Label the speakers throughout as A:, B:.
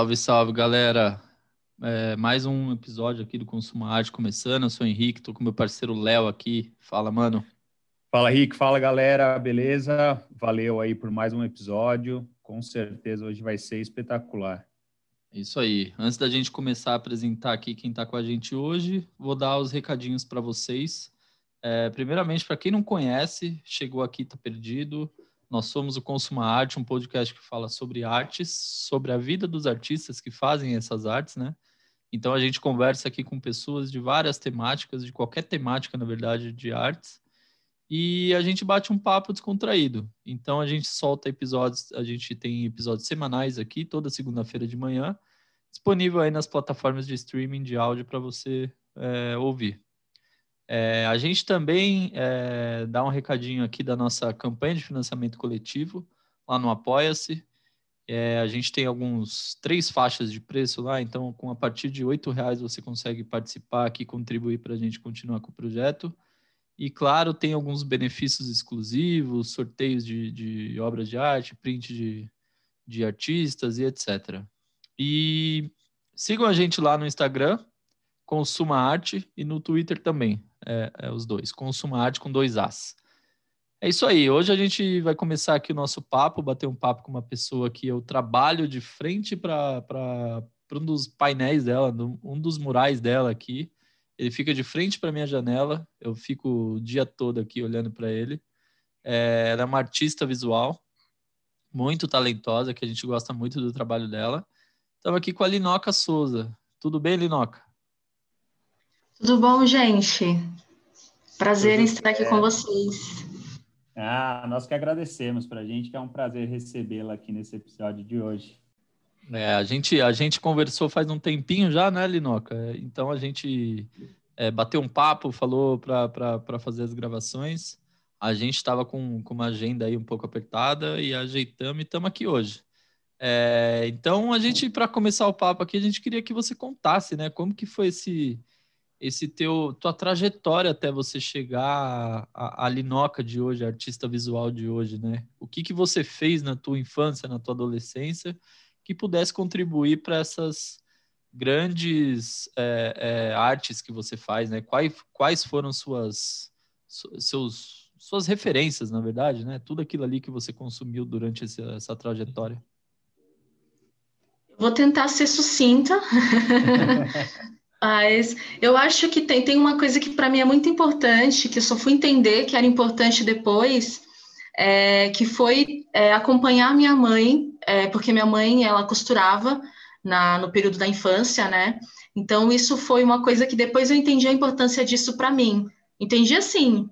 A: Salve, salve, galera. É, mais um episódio aqui do Consumo Arte começando. Eu sou o Henrique, tô com meu parceiro Léo aqui. Fala, mano.
B: Fala, Henrique. Fala, galera. Beleza? Valeu aí por mais um episódio. Com certeza hoje vai ser espetacular.
A: Isso aí. Antes da gente começar a apresentar aqui quem está com a gente hoje, vou dar os recadinhos para vocês. É, primeiramente, para quem não conhece, chegou aqui, está perdido. Nós somos o Consuma Arte, um podcast que fala sobre artes, sobre a vida dos artistas que fazem essas artes, né? Então a gente conversa aqui com pessoas de várias temáticas, de qualquer temática, na verdade, de artes, e a gente bate um papo descontraído. Então a gente solta episódios, a gente tem episódios semanais aqui, toda segunda-feira de manhã, disponível aí nas plataformas de streaming de áudio para você é, ouvir. É, a gente também é, dá um recadinho aqui da nossa campanha de financiamento coletivo lá no Apoia-se. É, a gente tem alguns três faixas de preço lá, então com a partir de oito reais você consegue participar aqui, contribuir para a gente continuar com o projeto. E claro, tem alguns benefícios exclusivos, sorteios de, de obras de arte, print de, de artistas e etc. E sigam a gente lá no Instagram, Consuma Arte, e no Twitter também, é, é os dois. Consuma Arte com dois As. É isso aí. Hoje a gente vai começar aqui o nosso papo, bater um papo com uma pessoa que eu trabalho de frente para um dos painéis dela, um dos murais dela aqui. Ele fica de frente para minha janela. Eu fico o dia todo aqui olhando para ele. É, ela é uma artista visual, muito talentosa, que a gente gosta muito do trabalho dela. Estamos aqui com a Linoca Souza. Tudo bem, Linoca?
C: Tudo bom, gente? Prazer Tudo em estar aqui com vocês.
B: Ah, nós que agradecemos para a gente, que é um prazer recebê-la aqui nesse episódio de hoje.
A: É, a gente, a gente conversou faz um tempinho já, né, Linoca? Então a gente é, bateu um papo, falou para fazer as gravações. A gente estava com, com uma agenda aí um pouco apertada e ajeitamos e estamos aqui hoje. É, então a gente, para começar o papo aqui, a gente queria que você contasse, né, como que foi esse esse teu tua trajetória até você chegar à, Linoca de hoje, artista visual de hoje, né? O que que você fez na tua infância, na tua adolescência, que pudesse contribuir para essas grandes é, é, artes que você faz, né? Quais, quais foram suas seus suas referências, na verdade, né? Tudo aquilo ali que você consumiu durante essa, essa trajetória.
C: Vou tentar ser sucinta. Mas eu acho que tem, tem uma coisa que para mim é muito importante, que eu só fui entender que era importante depois, é, que foi é, acompanhar minha mãe, é, porque minha mãe ela costurava na, no período da infância, né? Então isso foi uma coisa que depois eu entendi a importância disso para mim. Entendi assim,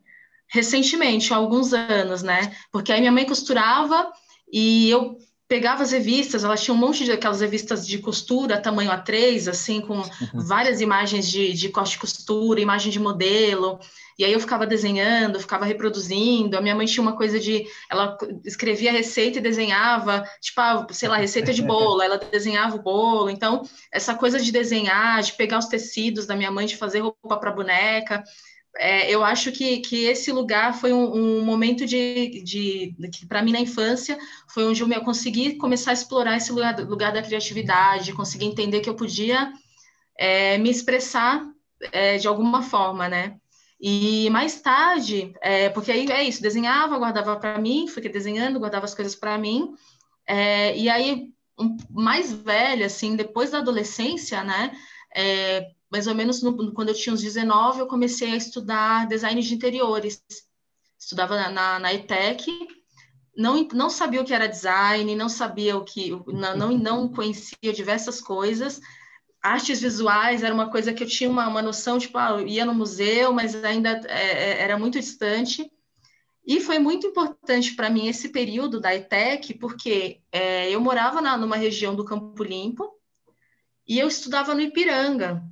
C: recentemente, há alguns anos, né? Porque aí minha mãe costurava e eu pegava as revistas, ela tinha um monte de aquelas revistas de costura, tamanho A3, assim, com várias imagens de, de corte de costura, imagem de modelo, e aí eu ficava desenhando, ficava reproduzindo, a minha mãe tinha uma coisa de, ela escrevia a receita e desenhava, tipo, ah, sei lá, receita de bolo, ela desenhava o bolo, então, essa coisa de desenhar, de pegar os tecidos da minha mãe, de fazer roupa para boneca, é, eu acho que, que esse lugar foi um, um momento de, de, de para mim na infância foi onde eu, consegui começar a explorar esse lugar, lugar da criatividade, conseguir entender que eu podia é, me expressar é, de alguma forma, né? E mais tarde, é, porque aí é isso, desenhava, guardava para mim, fiquei desenhando, guardava as coisas para mim, é, e aí um, mais velha, assim, depois da adolescência, né? É, mais ou menos no, quando eu tinha uns 19, eu comecei a estudar design de interiores. Estudava na, na, na ETEC, não, não sabia o que era design, não sabia o que, não, não, conhecia diversas coisas. Artes visuais era uma coisa que eu tinha uma, uma noção, tipo, ah, ia no museu, mas ainda é, é era muito distante. E foi muito importante para mim esse período da ETEC, porque é, eu morava na, numa região do Campo Limpo e eu estudava no Ipiranga.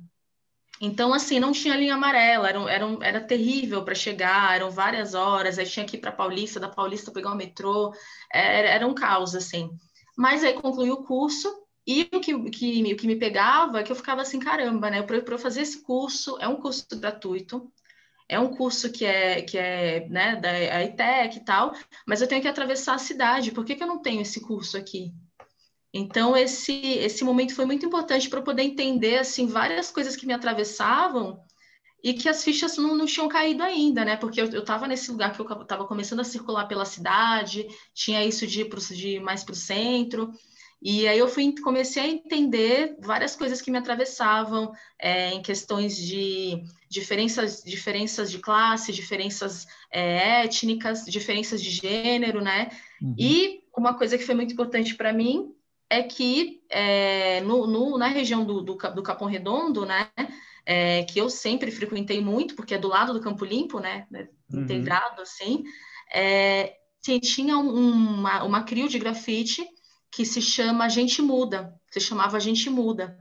C: Então, assim, não tinha linha amarela, era, era, era terrível para chegar, eram várias horas, aí tinha que ir para Paulista, da Paulista pegar o metrô, era, era um caos, assim. Mas aí concluí o curso, e o que, que, o que me pegava é que eu ficava assim, caramba, né? Para eu fazer esse curso, é um curso gratuito, é um curso que é, que é né, da ITEC e tal, mas eu tenho que atravessar a cidade, por que, que eu não tenho esse curso aqui? Então esse esse momento foi muito importante para eu poder entender assim várias coisas que me atravessavam e que as fichas não, não tinham caído ainda, né? Porque eu estava nesse lugar que eu estava começando a circular pela cidade, tinha isso de ir, pro, de ir mais para o centro, e aí eu fui, comecei a entender várias coisas que me atravessavam é, em questões de diferenças, diferenças de classe, diferenças é, étnicas, diferenças de gênero, né? Uhum. E uma coisa que foi muito importante para mim é que é, no, no, na região do, do, do Capão Redondo, né? É, que eu sempre frequentei muito, porque é do lado do Campo Limpo, né? Uhum. Integrado, assim. É, tinha uma, uma crio de grafite que se chama Gente Muda, se chamava Gente Muda.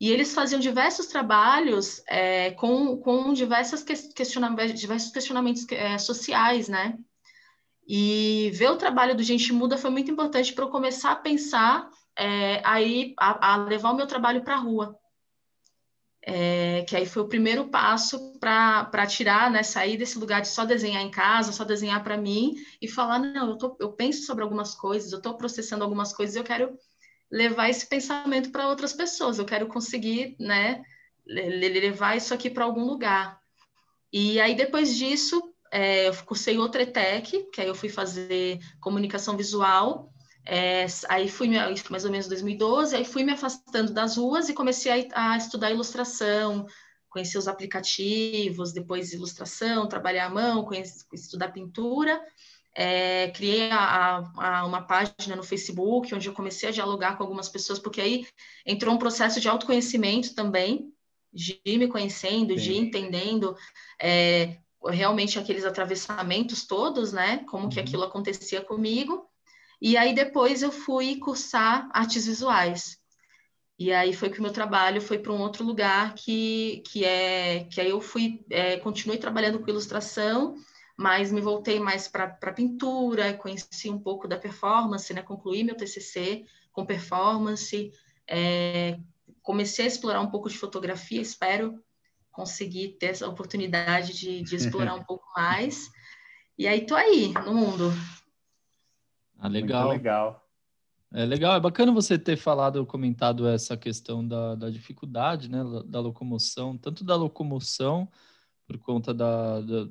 C: E eles faziam diversos trabalhos é, com, com diversas questionamentos, diversos questionamentos é, sociais, né? E ver o trabalho do Gente Muda foi muito importante para eu começar a pensar é, aí a, a, levar o meu trabalho para a rua. É, que aí foi o primeiro passo para tirar, né, sair desse lugar de só desenhar em casa, só desenhar para mim e falar, não, eu, tô, eu penso sobre algumas coisas, eu estou processando algumas coisas, eu quero levar esse pensamento para outras pessoas, eu quero conseguir, né, levar isso aqui para algum lugar. E aí, depois disso, é, eu cursei outra ETEC, que aí eu fui fazer comunicação visual, é, aí fui mais ou menos 2012, aí fui me afastando das ruas e comecei a, a estudar ilustração, conhecer os aplicativos, depois ilustração, trabalhar à mão, conhecer, estudar pintura. É, criei a, a, uma página no Facebook, onde eu comecei a dialogar com algumas pessoas, porque aí entrou um processo de autoconhecimento também, de me conhecendo, Sim. de entendendo é, realmente aqueles atravessamentos todos, né? Como uhum. que aquilo acontecia comigo. E aí depois eu fui cursar artes visuais. E aí foi que o meu trabalho foi para um outro lugar que, que é que aí eu fui é, continuei trabalhando com ilustração, mas me voltei mais para pintura, conheci um pouco da performance, né? Concluí meu TCC com performance, é, comecei a explorar um pouco de fotografia, espero conseguir ter essa oportunidade de, de explorar um pouco mais. E aí tô aí no mundo.
A: Ah, legal.
B: Muito legal.
A: É legal, é bacana você ter falado, comentado essa questão da, da dificuldade, né, da locomoção, tanto da locomoção por conta da, da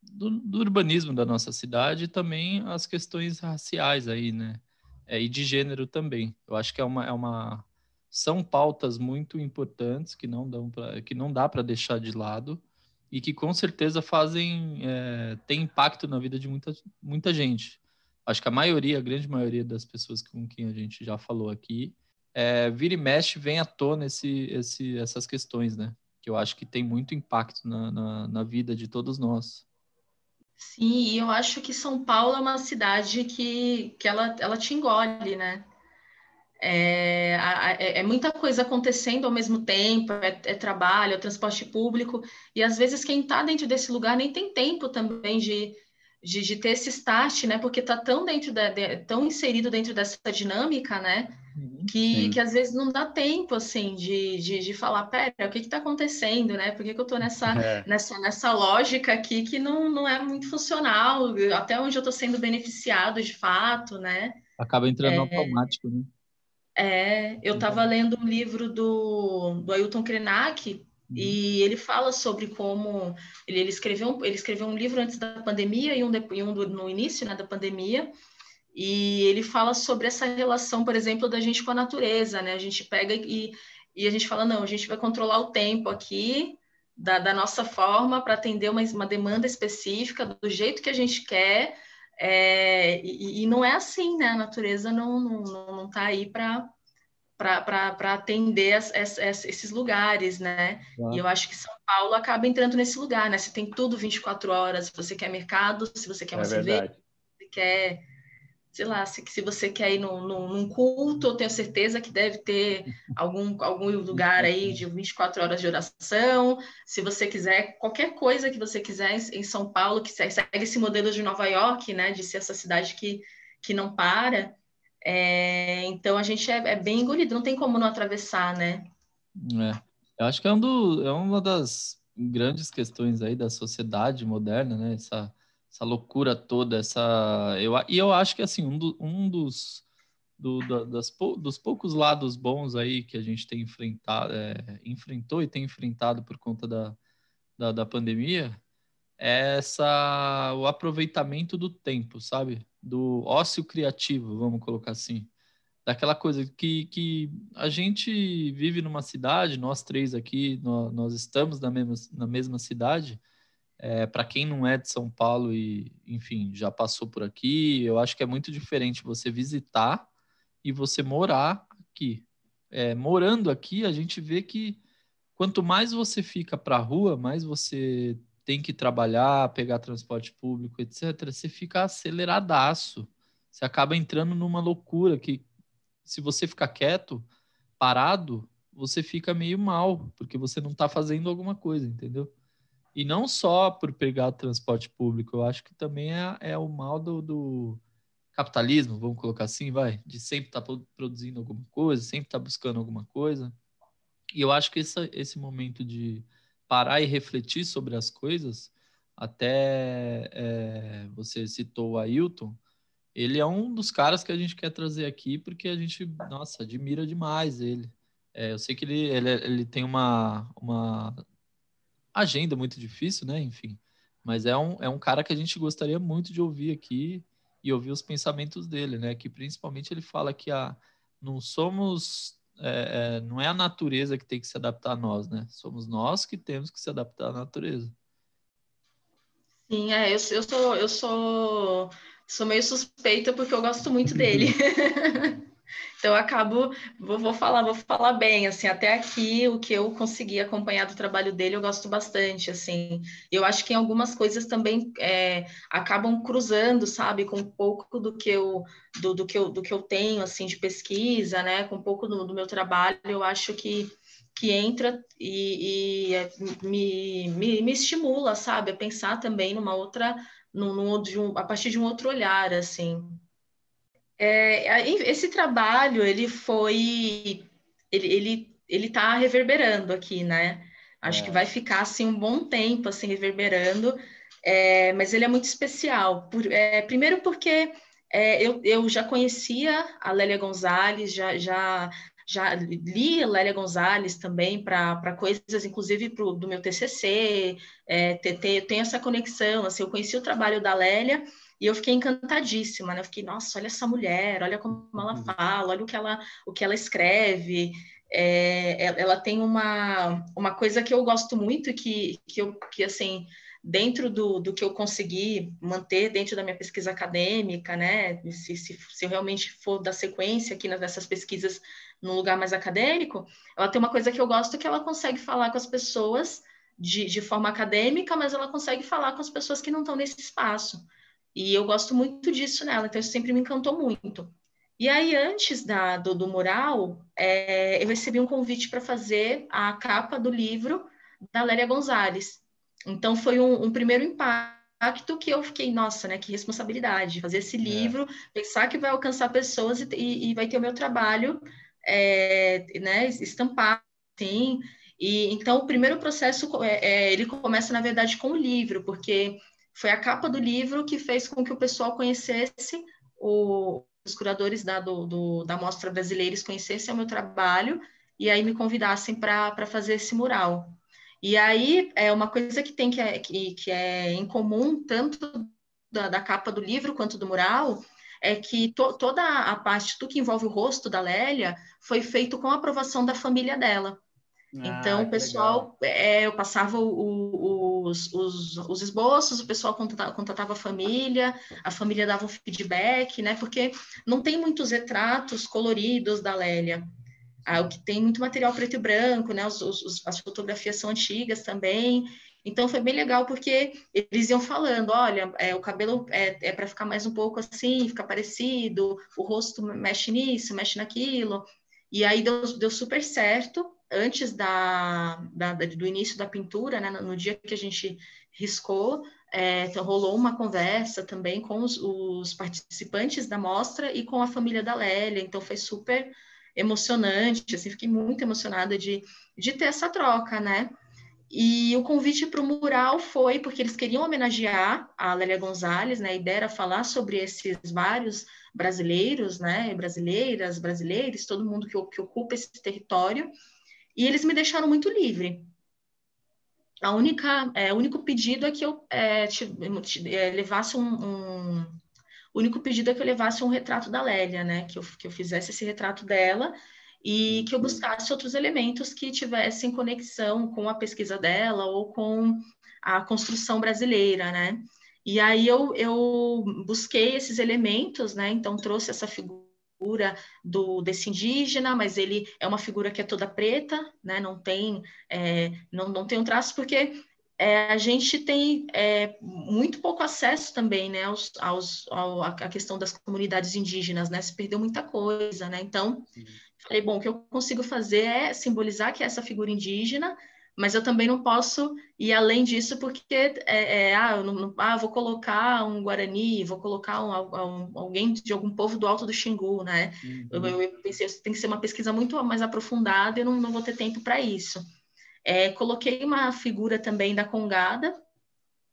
A: do, do, urbanismo da nossa cidade e também as questões raciais aí, né, é, e de gênero também. Eu acho que é uma, é uma são pautas muito importantes que não dão pra, que não dá para deixar de lado e que com certeza fazem é, tem impacto na vida de muita, muita gente acho que a maioria, a grande maioria das pessoas com quem a gente já falou aqui, é, vira e mexe vem à tona esse, esse, essas questões, né? Que eu acho que tem muito impacto na, na, na vida de todos nós.
C: Sim, e eu acho que São Paulo é uma cidade que, que ela, ela te engole, né? É, é, é, muita coisa acontecendo ao mesmo tempo, é, é, trabalho, é transporte público, e às vezes quem está dentro desse lugar nem tem tempo também de, de, de, ter esse start, né? Porque tá tão dentro da, de, tão inserido dentro dessa dinâmica, né? Uhum. Que, que às vezes não dá tempo assim de, de, de falar, pera, o que está acontecendo, né? Por que, que eu estou nessa, é. nessa, nessa lógica aqui que não, não é muito funcional, até onde eu estou sendo beneficiado de fato, né?
A: Acaba entrando é, automático, né?
C: É, eu estava uhum. lendo um livro do, do Ailton Krenak, e ele fala sobre como ele, ele, escreveu, ele escreveu um livro antes da pandemia e um, de, e um do, no início né, da pandemia. E ele fala sobre essa relação, por exemplo, da gente com a natureza, né? A gente pega e, e a gente fala, não, a gente vai controlar o tempo aqui da, da nossa forma para atender uma, uma demanda específica, do jeito que a gente quer, é, e, e, não é assim, né? A natureza não está não, não, tá aí para para atender as, as, esses lugares, né? E eu acho que São Paulo acaba entrando nesse lugar, né? Você tem tudo 24 horas, se você quer mercado, se você quer uma é cerveja, se quer, sei lá, se, se você quer ir num, num, culto, eu tenho certeza que deve ter algum, algum lugar aí de 24 horas de oração. Se você quiser, qualquer coisa que você quiser em São Paulo, que segue esse modelo de Nova York, né? De ser essa cidade que, que não para. É, então a gente é, é, bem engolido, não tem como não atravessar, né?
A: É. Eu acho que é, um do, é uma das grandes questões aí da sociedade moderna, né? Essa, essa loucura toda, essa eu, e eu acho que assim um, do, um dos do, da, das, dos poucos lados bons aí que a gente tem enfrentado, é, enfrentou e tem enfrentado por conta da, da, da pandemia, é essa, o aproveitamento do tempo, sabe? Do ócio criativo, vamos colocar assim. Daquela coisa que, que a gente vive numa cidade, nós três aqui, nós, nós estamos na mesma, na mesma cidade, é, para quem não é de São Paulo e, enfim, já passou por aqui, eu acho que é muito diferente você visitar e você morar aqui. É, morando aqui, a gente vê que quanto mais você fica para a rua, mais você tem que trabalhar, pegar transporte público, etc., você fica aceleradaço. Você acaba entrando numa loucura que, se você ficar quieto, parado, você fica meio mal, porque você não está fazendo alguma coisa, entendeu? E não só por pegar transporte público, eu acho que também é, é o mal do, do, capitalismo, vamos colocar assim, vai, de sempre estar tá produzindo alguma coisa, sempre estar tá buscando alguma coisa. E eu acho que esse, esse momento de parar e refletir sobre as coisas, até é, você citou o Ailton, ele é um dos caras que a gente quer trazer aqui porque a gente, nossa, admira demais ele. É, eu sei que ele, ele, ele tem uma, uma agenda muito difícil, né? Enfim. Mas é um, é um cara que a gente gostaria muito de ouvir aqui e ouvir os pensamentos dele, né? Que principalmente ele fala que a, não somos. É, é, não é a natureza que tem que se adaptar a nós, né? Somos nós que temos que se adaptar à natureza.
C: Sim, é, eu, eu sou eu sou sou meio suspeita porque eu gosto muito dele. Então, eu acabo, vou, vou, falar, vou falar bem, assim, até aqui o que eu consegui acompanhar do trabalho dele, eu gosto bastante, assim. Eu acho que em algumas coisas também é, acabam cruzando, sabe, com um pouco do que eu, do, do, que eu, do que eu tenho, assim, de pesquisa, né, com um pouco do, do meu trabalho, eu acho que que entra e, e é, me, me, me, estimula, sabe, a pensar também numa outra, num, num, a partir de um outro olhar, assim. É, esse trabalho ele foi ele ele ele está reverberando aqui, né? Acho é. que vai ficar assim um bom tempo assim reverberando, é, mas ele é muito especial. Por, é, primeiro porque é, eu, eu já conhecia a Lélia Gonzalez, já, já, já li a Lélia Gonzalez também para coisas, inclusive pro, do meu TCC, é, ter, ter, tem essa conexão. Assim, eu conheci o trabalho da Lélia e eu fiquei encantadíssima, né? Eu fiquei, nossa, olha essa mulher, olha como ela uhum. fala, olha o que ela, o que ela escreve. É, ela tem uma, uma coisa que eu gosto muito, que, que, eu, que assim, dentro do, do que eu consegui manter dentro da minha pesquisa acadêmica, né? Se, se, se eu realmente for da sequência aqui nessas pesquisas num lugar mais acadêmico, ela tem uma coisa que eu gosto que ela consegue falar com as pessoas de, de forma acadêmica, mas ela consegue falar com as pessoas que não estão nesse espaço. E eu gosto muito disso nela, então isso sempre me encantou muito. E aí, antes da, do, do mural, é, eu recebi um convite para fazer a capa do livro da Lélia Gonzalez. Então, foi um, um, primeiro impacto que eu fiquei, nossa, né, que responsabilidade, fazer esse é. livro, é. pensar que vai alcançar pessoas e, e, e vai ter o meu trabalho é, né, estampado, sim. E, então, o primeiro processo, é, é, ele começa, na verdade, com o livro, porque foi a capa do livro que fez com que o pessoal conhecesse, o, os curadores da, do, do, da Mostra Brasileiros conhecessem o meu trabalho e aí me convidassem para fazer esse mural. E aí, é uma coisa que tem que é, que, que é em comum, tanto da, da capa do livro quanto do mural, é que to, toda a parte, tudo que envolve o rosto da Lélia, foi feito com a aprovação da família dela. Então, ah, o pessoal, é, eu passava o, o os, os, os esboços, o pessoal contatava, contatava, a família, a família dava um feedback, né? Porque não tem muitos retratos coloridos da Lélia. Ah, o que tem muito material preto e branco, né? Os, os, as fotografias são antigas também. Então foi bem legal porque eles iam falando, olha, é, o cabelo é, é para ficar mais um pouco assim, ficar parecido, o rosto mexe nisso, mexe naquilo. E aí deu, deu super certo antes da, da, do início da pintura, né, no dia que a gente riscou, é, então rolou uma conversa também com os, os, participantes da mostra e com a família da Lélia, então foi super emocionante, assim, fiquei muito emocionada de, de ter essa troca, né? E o convite para o mural foi porque eles queriam homenagear a Lélia Gonzalez, né? A ideia era falar sobre esses vários brasileiros, né, brasileiras, brasileiros, todo mundo que, que ocupa esse território, e eles me deixaram muito livre. A única, é, o único pedido é que eu é, te, te, é, levasse um, um, o único pedido é que eu levasse um retrato da Lélia, né, que eu, que eu fizesse esse retrato dela e que eu buscasse outros elementos que tivessem conexão com a pesquisa dela ou com a construção brasileira, né? E aí eu, eu busquei esses elementos, né? Então trouxe essa figura do desse indígena, mas ele é uma figura que é toda preta, né? Não tem é, não, não tem um traço porque é, a gente tem é, muito pouco acesso também, né, aos, aos, ao, a questão das comunidades indígenas, né, se perdeu muita coisa, né, então, falei, bom, o que eu consigo fazer é simbolizar que é essa figura indígena, mas eu também não posso ir além disso porque é, é ah, eu não, ah, vou colocar um Guarani, vou colocar um, um, alguém de algum povo do Alto do Xingu, né? Uhum. Eu, eu, pensei, tem que ser uma pesquisa muito mais aprofundada e eu não, não vou ter tempo para isso. É, coloquei uma figura também da Congada,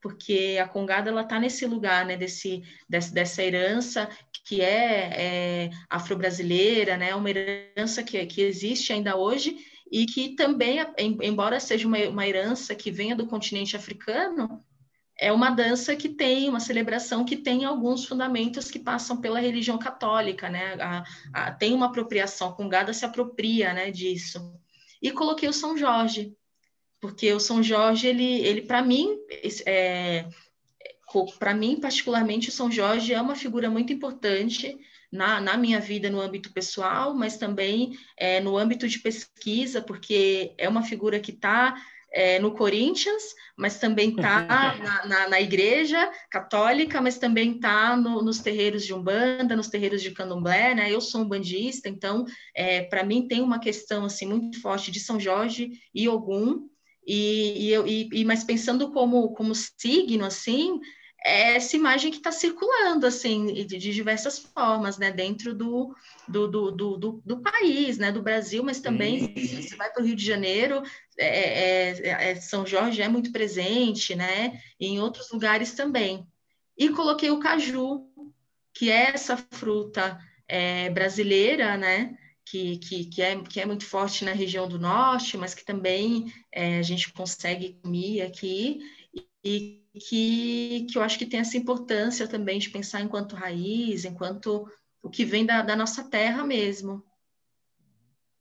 C: porque a Congada ela está nesse lugar, né, desse, desse, dessa herança que é, é afro-brasileira, né, uma herança que, que existe ainda hoje e que também, embora seja uma, uma herança que venha do continente africano, é uma dança que tem, uma celebração que tem alguns fundamentos que passam pela religião católica, né? A, a, tem uma apropriação, a Congada se apropria né, disso. E coloquei o São Jorge, porque o São Jorge, ele, ele para mim, é, para mim particularmente, o São Jorge é uma figura muito importante na, na minha vida no âmbito pessoal, mas também é, no âmbito de pesquisa, porque é uma figura que está é, no Corinthians, mas também está na, na, na, igreja católica, mas também está no, nos terreiros de Umbanda, nos terreiros de Candomblé, né? Eu sou um bandista, então, é, para mim tem uma questão, assim, muito forte de São Jorge e Ogum, e, e, e, mas pensando como, como signo, assim, é essa imagem que está circulando, assim, de, de, diversas formas, né, dentro do, do, do, do, do país, né, do Brasil, mas também, se você vai para o Rio de Janeiro, é, é, é, São Jorge é muito presente, né, e em outros lugares também. E coloquei o caju, que é essa fruta é, brasileira, né, que, que, que, é, que é muito forte na região do norte, mas que também é, a gente consegue comer aqui, e que, que eu acho que tem essa importância também de pensar enquanto raiz, enquanto o que vem da, da nossa terra mesmo.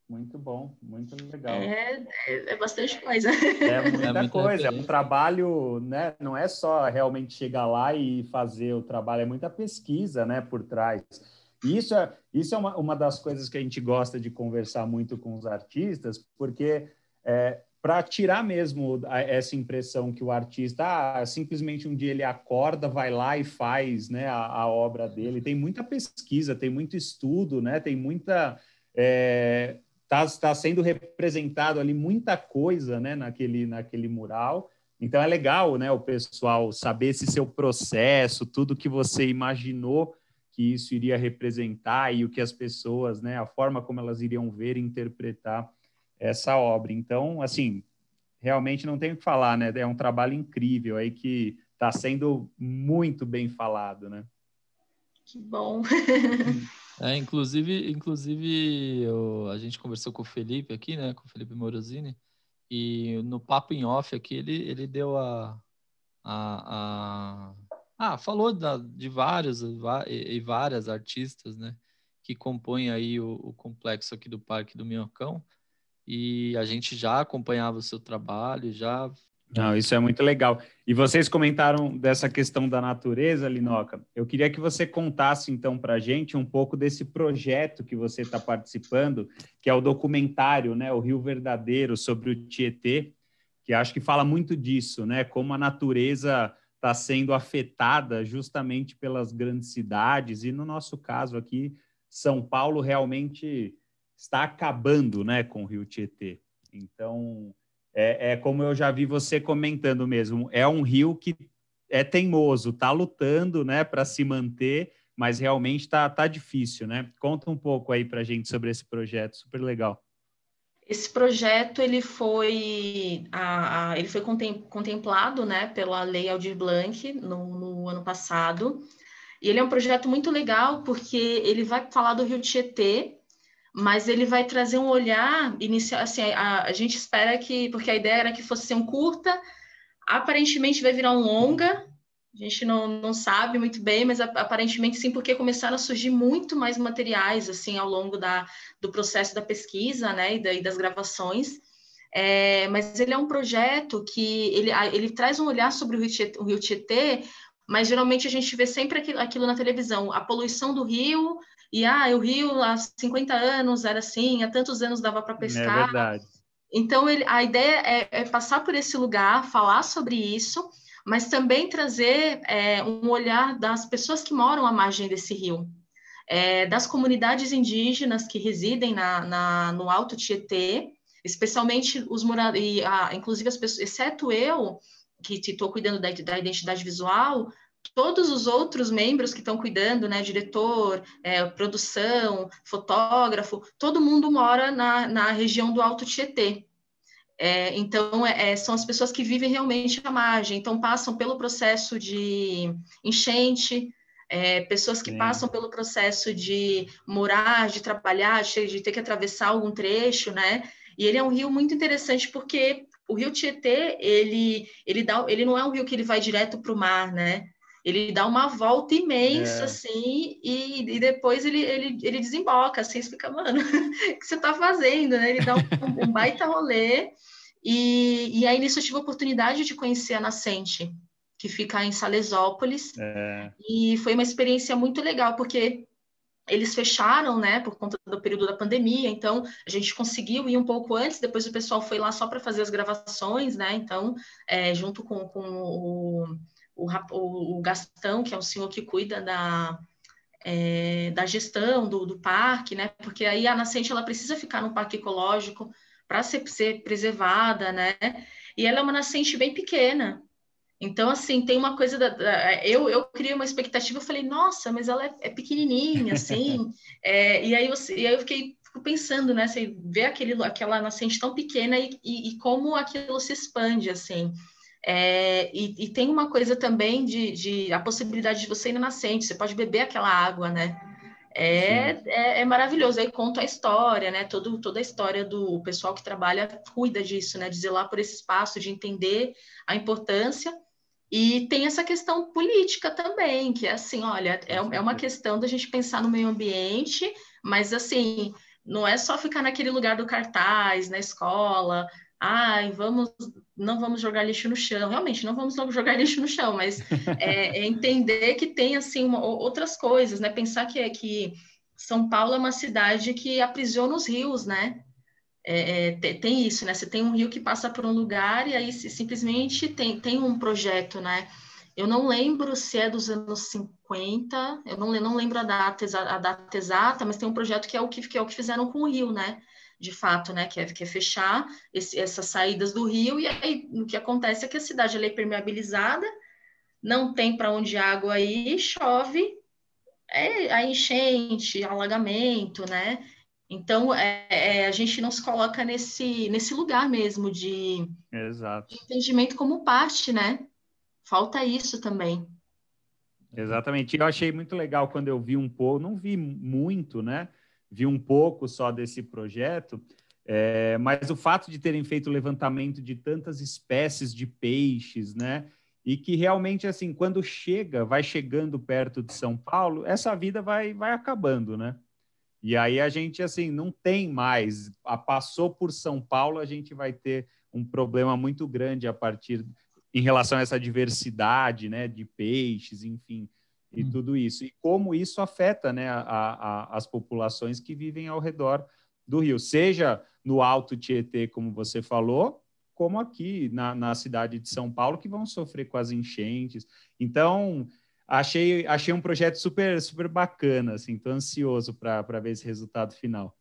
B: Muito bom, muito legal.
C: É, é, é bastante coisa.
B: É muita é coisa, é um trabalho, né? Não é só realmente chegar lá e fazer o trabalho, é muita pesquisa, né, por trás. Isso é, isso é uma, uma das coisas que a gente gosta de conversar muito com os artistas, porque é, para tirar mesmo essa impressão que o artista, ah, simplesmente um dia ele acorda, vai lá e faz né, a, a obra dele. Tem muita pesquisa, tem muito estudo, né, tem muita. É, tá, tá sendo representado ali muita coisa né, naquele, naquele mural. Então é legal né, o pessoal saber esse seu processo, tudo que você imaginou que isso iria representar e o que as pessoas, né, a forma como elas iriam ver e interpretar essa obra. Então, assim, realmente não tem o que falar, né? É um trabalho incrível aí que está sendo muito bem falado, né?
C: Que bom.
A: é, inclusive, inclusive eu, a gente conversou com o Felipe aqui, né? Com o Felipe Morosini, e no papo em off aqui ele, ele deu a, a, a ah, falou da, de vários e várias artistas, né, que compõem aí o, o, complexo aqui do Parque do Minhocão, e a gente já acompanhava o seu trabalho, já...
B: Não, isso é muito legal. E vocês comentaram dessa questão da natureza, Linoca. Eu queria que você contasse, então, para a gente um pouco desse projeto que você está participando, que é o documentário, né, O Rio Verdadeiro, sobre o Tietê, que acho que fala muito disso, né, como a natureza está sendo afetada justamente pelas grandes cidades e no nosso caso aqui São Paulo realmente está acabando, né, com o Rio Tietê. Então é, é como eu já vi você comentando mesmo, é um rio que é teimoso, está lutando, né, para se manter, mas realmente está tá difícil, né? Conta um pouco aí para gente sobre esse projeto, super legal.
C: Esse projeto ele foi, a, a, ele foi contemplado né, pela Lei Aldir Blanc no, no ano passado, E ele é um projeto muito legal porque ele vai falar do Rio Tietê, mas ele vai trazer um olhar inicial. Assim, a, a gente espera que, porque a ideia era que fosse ser um curta, aparentemente vai virar um longa. A gente não, não sabe muito bem, mas aparentemente sim, porque começaram a surgir muito mais materiais assim ao longo da, do processo da pesquisa, né, e, da, e das gravações. É, mas ele é um projeto que ele, ele traz um olhar sobre o Rio Tietê, o Rio Tietê mas geralmente a gente vê sempre aquilo, aquilo, na televisão, a poluição do rio, e ah, o rio há 50 anos era assim, há tantos anos dava para é pescar.
B: É verdade.
C: Então, ele, a ideia é, é, passar por esse lugar, falar sobre isso, mas também trazer é, um olhar das pessoas que moram à margem desse rio, é, das comunidades indígenas que residem na, na no Alto Tietê, especialmente os moradores, inclusive as pessoas, exceto eu, que estou cuidando da, da, identidade visual, todos os outros membros que estão cuidando, né, diretor, é, produção, fotógrafo, todo mundo mora na, na região do Alto Tietê. É, então, é, é, são as pessoas que vivem realmente à margem, então passam pelo processo de enchente, é, pessoas que Sim. passam pelo processo de morar, de trabalhar, de, de ter que atravessar algum trecho, né? E ele é um rio muito interessante porque o rio Tietê, ele, ele, dá, ele não é um rio que ele vai direto para o mar, né? Ele dá uma volta imensa, é. assim, e, e depois ele, ele, ele desemboca, assim, você fica, mano, o que você está fazendo, né? Ele dá um, um baita rolê, e, e aí nisso eu tive a oportunidade de conhecer a Nascente, que fica em Salesópolis, é. e foi uma experiência muito legal, porque eles fecharam, né, por conta do período da pandemia, então a gente conseguiu ir um pouco antes, depois o pessoal foi lá só para fazer as gravações, né, então, é, junto com, com o, o, o, Gastão, que é o senhor que cuida da, é, da gestão do, do parque, né, porque aí a nascente, ela precisa ficar no parque ecológico para ser, ser preservada, né, e ela é uma nascente bem pequena, então, assim, tem uma coisa da, da, eu, eu criei uma expectativa, eu falei, nossa, mas ela é, é pequenininha, assim, é, e, aí você, e aí eu fiquei pensando, né, você vê aquele, aquela nascente tão pequena e, e, e como aquilo se expande, assim, é, e, e, tem uma coisa também de, de, a possibilidade de você ir na nascente, você pode beber aquela água, né, é, é, é, maravilhoso, aí conta a história, né, Todo, toda a história do pessoal que trabalha cuida disso, né, de zelar por esse espaço, de entender a importância, e tem essa questão política também, que é assim, olha, é, é uma questão da gente pensar no meio ambiente, mas assim, não é só ficar naquele lugar do cartaz, na escola, ai, vamos, não vamos jogar lixo no chão. Realmente, não vamos jogar lixo no chão, mas é, é entender que tem assim uma, outras coisas, né? Pensar que é que São Paulo é uma cidade que aprisiona os rios, né? É, é tem isso, né? Você tem um rio que passa por um lugar e aí simplesmente tem, tem um projeto, né? Eu não lembro se é dos anos 50, eu não, não lembro a data, a data exata, mas tem um projeto que é o que, que é o que fizeram com o rio, né? De fato, né? Que é, que é fechar esse, essas saídas do rio, e aí o que acontece é que a cidade é permeabilizada, não tem para onde água ir, chove, é a enchente, alagamento, né? Então, é, é, a gente não se coloca nesse, nesse lugar mesmo de,
B: de,
C: entendimento como parte, né? Falta isso também.
B: Exatamente. Eu achei muito legal quando eu vi um pouco, não vi muito, né? Vi um pouco só desse projeto, é, mas o fato de terem feito o levantamento de tantas espécies de peixes, né? E que realmente, assim, quando chega, vai chegando perto de São Paulo, essa vida vai, vai acabando, né? E aí a gente, assim, não tem mais. A, passou por São Paulo, a gente vai ter um problema muito grande a partir em relação a essa diversidade, né, de peixes, enfim, e hum. tudo isso. E como isso afeta, né, a, a, as populações que vivem ao redor do rio, seja no Alto Tietê, como você falou, como aqui na, na cidade de São Paulo, que vão sofrer com as enchentes. Então, achei, achei um projeto super, super bacana, assim, tô ansioso para ver esse resultado final.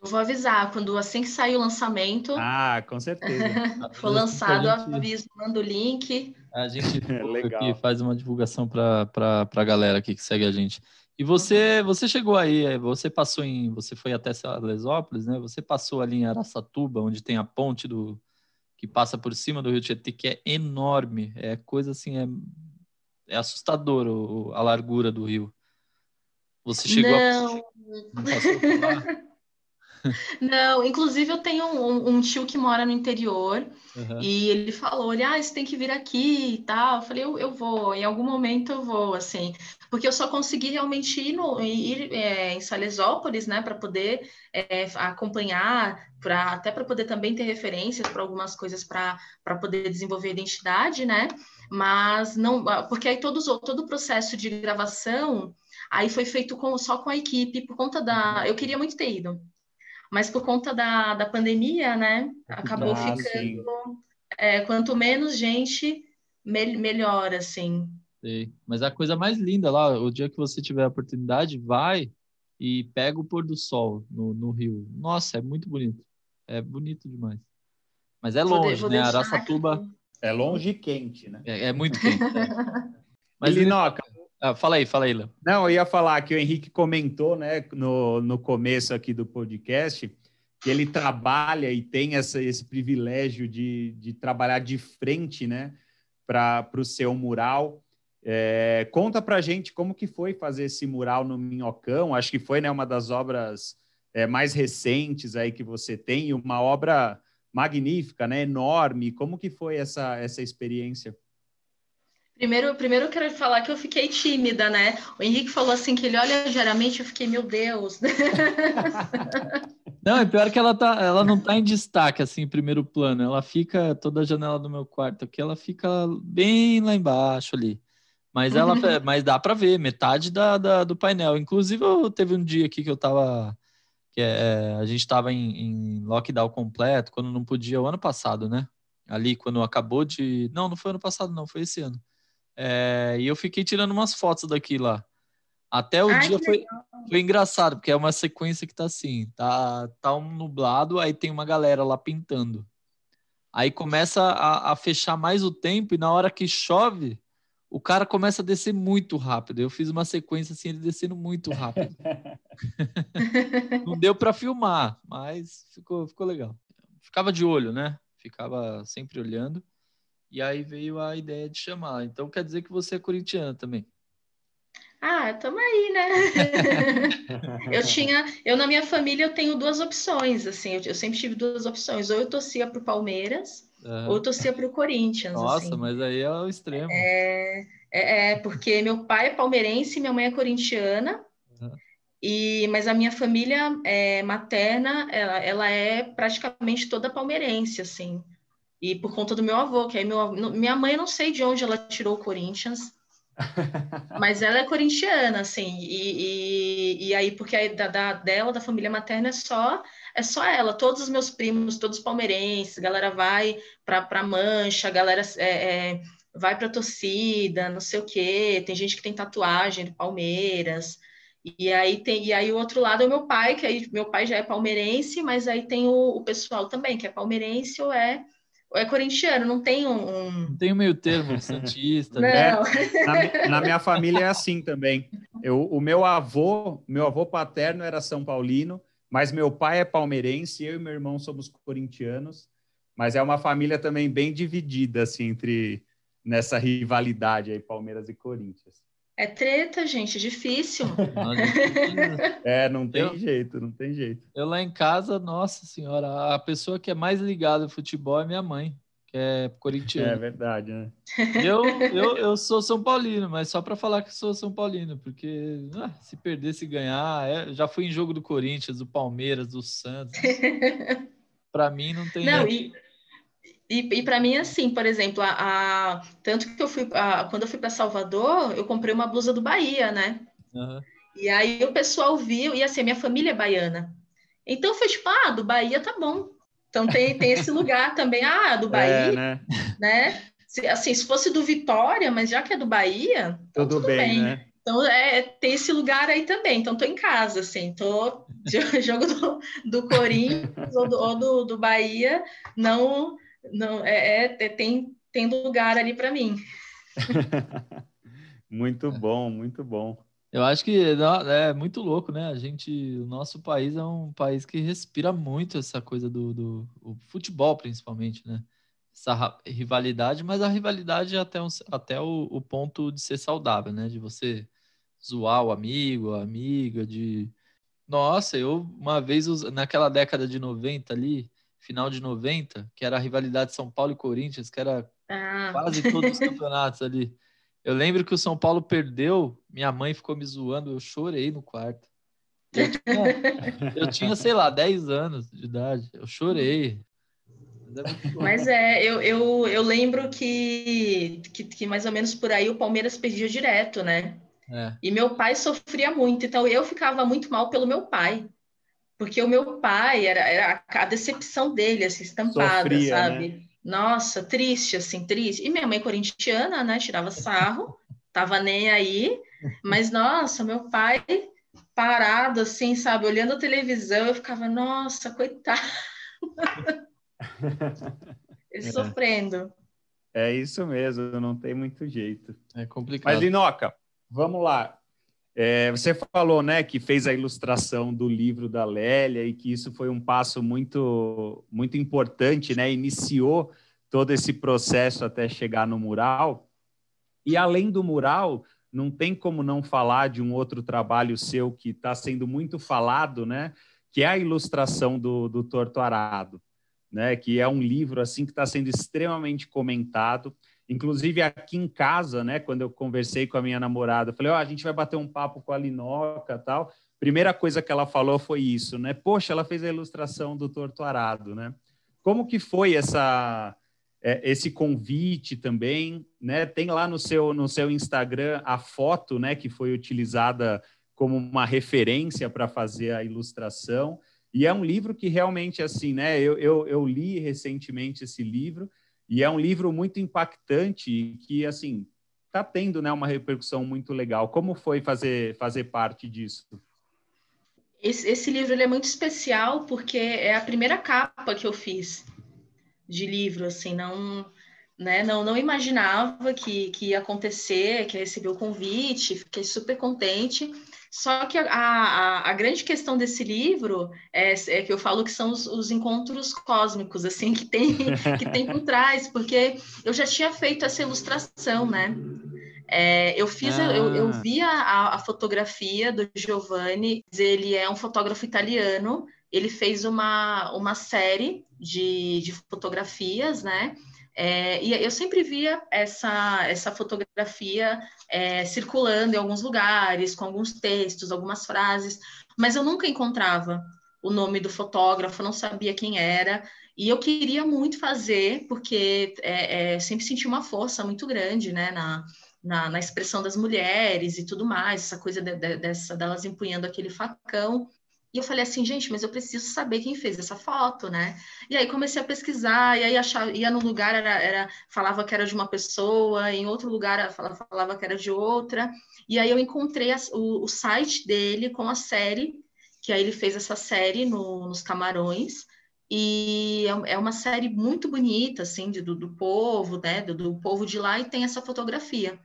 C: Eu vou avisar, quando assim que sair o lançamento.
B: Ah, com certeza.
C: for lançado, gente... aviso, manda o link.
A: A gente aqui faz uma divulgação para a galera aqui que segue a gente. E você, você chegou aí, você passou em, você foi até Salesópolis, né? Você passou ali em Araçatuba, onde tem a ponte do que passa por cima do Rio Tietê, que é enorme, é coisa assim, é é assustador o, a largura do rio. Você chegou
C: não. a. Não? Não, inclusive eu tenho um, um, tio que mora no interior uhum. e ele falou, ele, ah, você tem que vir aqui e tal. Eu falei, eu, eu vou, em algum momento eu vou, assim, porque eu só consegui realmente ir, no, ir é, em Salesópolis, né, para poder é, acompanhar, pra, até para poder também ter referências para algumas coisas para poder desenvolver identidade, né, mas não, porque aí todos, todo o processo de gravação aí foi feito com, só com a equipe, por conta da. Eu queria muito ter ido, mas por conta da, da pandemia, né? Acabou ah, ficando. É, quanto menos gente, me, melhor, assim.
A: Sim. Mas a coisa mais linda lá, o dia que você tiver a oportunidade, vai e pega o pôr do sol no, no rio. Nossa, é muito bonito. É bonito demais. Mas é longe, vou, vou né? Araçatuba. Aqui.
B: É longe e quente, né?
A: É, é muito quente. É. Mas Linoca, ah, fala aí, fala aí, Léo.
B: Não, eu ia falar que o Henrique comentou, né, no, no começo aqui do podcast, que ele trabalha e tem essa, esse privilégio de, de trabalhar de frente, né, para o seu mural. É, conta para gente como que foi fazer esse mural no Minhocão. Acho que foi, né, uma das obras é, mais recentes aí que você tem, uma obra magnífica, né, enorme. Como que foi essa, essa experiência?
C: Primeiro, primeiro eu quero falar que eu fiquei tímida, né? O Henrique falou assim que ele olha diariamente, eu fiquei, meu Deus.
A: Não, é pior que ela, tá, ela não tá em destaque, assim, em primeiro plano. Ela fica, toda a janela do meu quarto aqui, ela fica bem lá embaixo ali. Mas ela, mas dá para ver metade da, da, do painel. Inclusive, eu teve um dia aqui que eu tava, que é, a gente tava em, em lockdown completo, quando não podia, o ano passado, né? Ali, quando acabou de... Não, não foi ano passado, não, foi esse ano é, e eu fiquei tirando umas fotos daqui lá. Até o Ai, dia foi, foi engraçado, porque é uma sequência que tá assim, tá, tá um nublado, aí tem uma galera lá pintando. Aí começa a, a fechar mais o tempo, e na hora que chove, o cara começa a descer muito rápido. Eu fiz uma sequência assim, ele descendo muito rápido. Não deu para filmar, mas ficou, ficou legal. Ficava de olho, né? Ficava sempre olhando. E aí veio a ideia de chamar. Então quer dizer que você é corintiana também.
C: Ah, tamo aí, né? eu tinha, eu na minha família eu tenho duas opções, assim, eu, eu sempre tive duas opções, ou eu torcia para o Palmeiras, uhum. ou torcia para o Corinthians.
A: Nossa,
C: assim.
A: mas aí é o extremo.
C: É, é, é, porque meu pai é palmeirense, minha mãe é corintiana, uhum. e mas a minha família é, materna, ela, ela é praticamente toda palmeirense, assim. E por conta do meu avô, que aí meu, minha mãe, não sei de onde ela tirou o Corinthians, mas ela é corintiana, assim, e, e, e aí, porque aí da, da, dela, da família materna, é só é só ela. Todos os meus primos, todos palmeirenses, a galera vai para Mancha, a galera é, é, vai para torcida, não sei o quê. Tem gente que tem tatuagem do Palmeiras. E aí tem e aí o outro lado é o meu pai, que aí meu pai já é palmeirense, mas aí tem o, o pessoal também que é palmeirense ou é é corintiano, não tem um.
A: Não tem um meio termo, santista.
B: Né? Na, na, minha família é assim também. Eu, o meu avô, meu avô paterno era São Paulino, mas meu pai é palmeirense, eu e meu irmão somos corintianos. Mas é uma família também bem dividida, assim, entre nessa rivalidade aí, Palmeiras e Corinthians.
C: É treta, gente, difícil.
B: é, não tem eu, jeito, não tem jeito.
A: Eu lá em casa, nossa senhora, a pessoa que é mais ligada ao futebol é minha mãe, que é corintiana.
B: É verdade, né?
A: Eu, eu, eu sou São Paulino, mas só para falar que sou São Paulino, porque ah, se perder, se ganhar, é, já fui em jogo do Corinthians, do Palmeiras, do Santos. para mim não tem.
C: Não, e e, e para mim, assim, por exemplo, a, a, tanto que eu fui, a, quando eu fui para Salvador, eu comprei uma blusa do Bahia, né? Uhum. E aí o pessoal viu, e assim, minha família é baiana. Então foi tipo, ah, do Bahia tá bom. Então tem, tem esse lugar também, ah, do Bahia, é, né? né? Se, assim, se fosse do Vitória, mas já que é do Bahia, então tudo, tudo bem, bem. Né? Então, é, tem esse lugar aí também. Então, tô em casa, assim, tô jogo do, do Corinthians ou, do, ou do, do Bahia, não não é, é, é tem, tem lugar ali para mim.
B: muito bom, muito bom.
A: Eu acho que é muito louco, né? A gente, o nosso país é um país que respira muito essa coisa do, do futebol, principalmente, né? essa rivalidade, mas a rivalidade é até, um, até o, o, ponto de ser saudável, né? De você zoar o amigo, a amiga, de. Nossa, eu uma vez, naquela década de 90 ali, final de 90, que era a rivalidade São Paulo e Corinthians, que era ah. quase todos os campeonatos ali. Eu lembro que o São Paulo perdeu, minha mãe ficou me zoando, eu chorei no quarto. Eu tinha, eu tinha sei lá, 10 anos de idade, eu chorei.
C: Mas é, eu, eu, eu lembro que, que, que, mais ou menos por aí o Palmeiras perdia direto, né? É. E meu pai sofria muito, então eu ficava muito mal pelo meu pai. Porque o meu pai era, era a decepção dele, assim, estampada, Sofria, sabe? Né? Nossa, triste, assim, triste. E minha mãe corintiana, né? Tirava sarro, tava nem aí. Mas, nossa, meu pai parado, assim, sabe? Olhando a televisão, eu ficava, nossa, coitado. Ele é. sofrendo.
B: É isso mesmo, não tem muito jeito.
A: É complicado.
B: Mas, Linoca, vamos lá. É, você falou, né, que fez a ilustração do livro da Lélia e que isso foi um passo muito, muito importante, né? Iniciou todo esse processo até chegar no mural. E além do mural, não tem como não falar de um outro trabalho seu que está sendo muito falado, né? Que é a ilustração do, do Torto Arado, né? Que é um livro assim que está sendo extremamente comentado. Inclusive aqui em casa, né, quando eu conversei com a minha namorada, falei: "Ó, oh, a gente vai bater um papo com a Linoca, tal". Primeira coisa que ela falou foi isso, né? Poxa, ela fez a ilustração do Torto Arado, né? Como que foi essa é, esse convite também, né? Tem lá no seu no seu Instagram a foto, né, que foi utilizada como uma referência para fazer a ilustração. E é um livro que realmente assim, né? Eu, eu, eu li recentemente esse livro e é um livro muito impactante e que, assim, está tendo né, uma repercussão muito legal. Como foi fazer, fazer parte disso?
C: Esse, esse livro é muito especial porque é a primeira capa que eu fiz de livro, assim, não, né, não, não imaginava que, que ia acontecer, que ia receber o convite, fiquei super contente. Só que a, a, a, grande questão desse livro é, é, que eu falo que são os, os, encontros cósmicos, assim, que tem, que tem por trás, porque eu já tinha feito essa ilustração, né? É, eu fiz, ah. eu, eu vi a, a, fotografia do Giovanni, ele é um fotógrafo italiano, ele fez uma, uma série de, de fotografias, né? É, e eu sempre via essa, essa fotografia é, circulando em alguns lugares, com alguns textos, algumas frases, mas eu nunca encontrava o nome do fotógrafo, não sabia quem era, e eu queria muito fazer, porque é, é sempre senti uma força muito grande né, na, na, na, expressão das mulheres e tudo mais, essa coisa de, de, dessa, delas empunhando aquele facão. E eu falei assim, gente, mas eu preciso saber quem fez essa foto, né? E aí comecei a pesquisar, e aí achava, ia no lugar, era, era, falava que era de uma pessoa, em outro lugar falava, falava que era de outra. E aí eu encontrei a, o, o, site dele com a série, que aí ele fez essa série no, nos Camarões. E é, é uma série muito bonita, assim, de, do, do povo, né? Do, do povo de lá, e tem essa fotografia.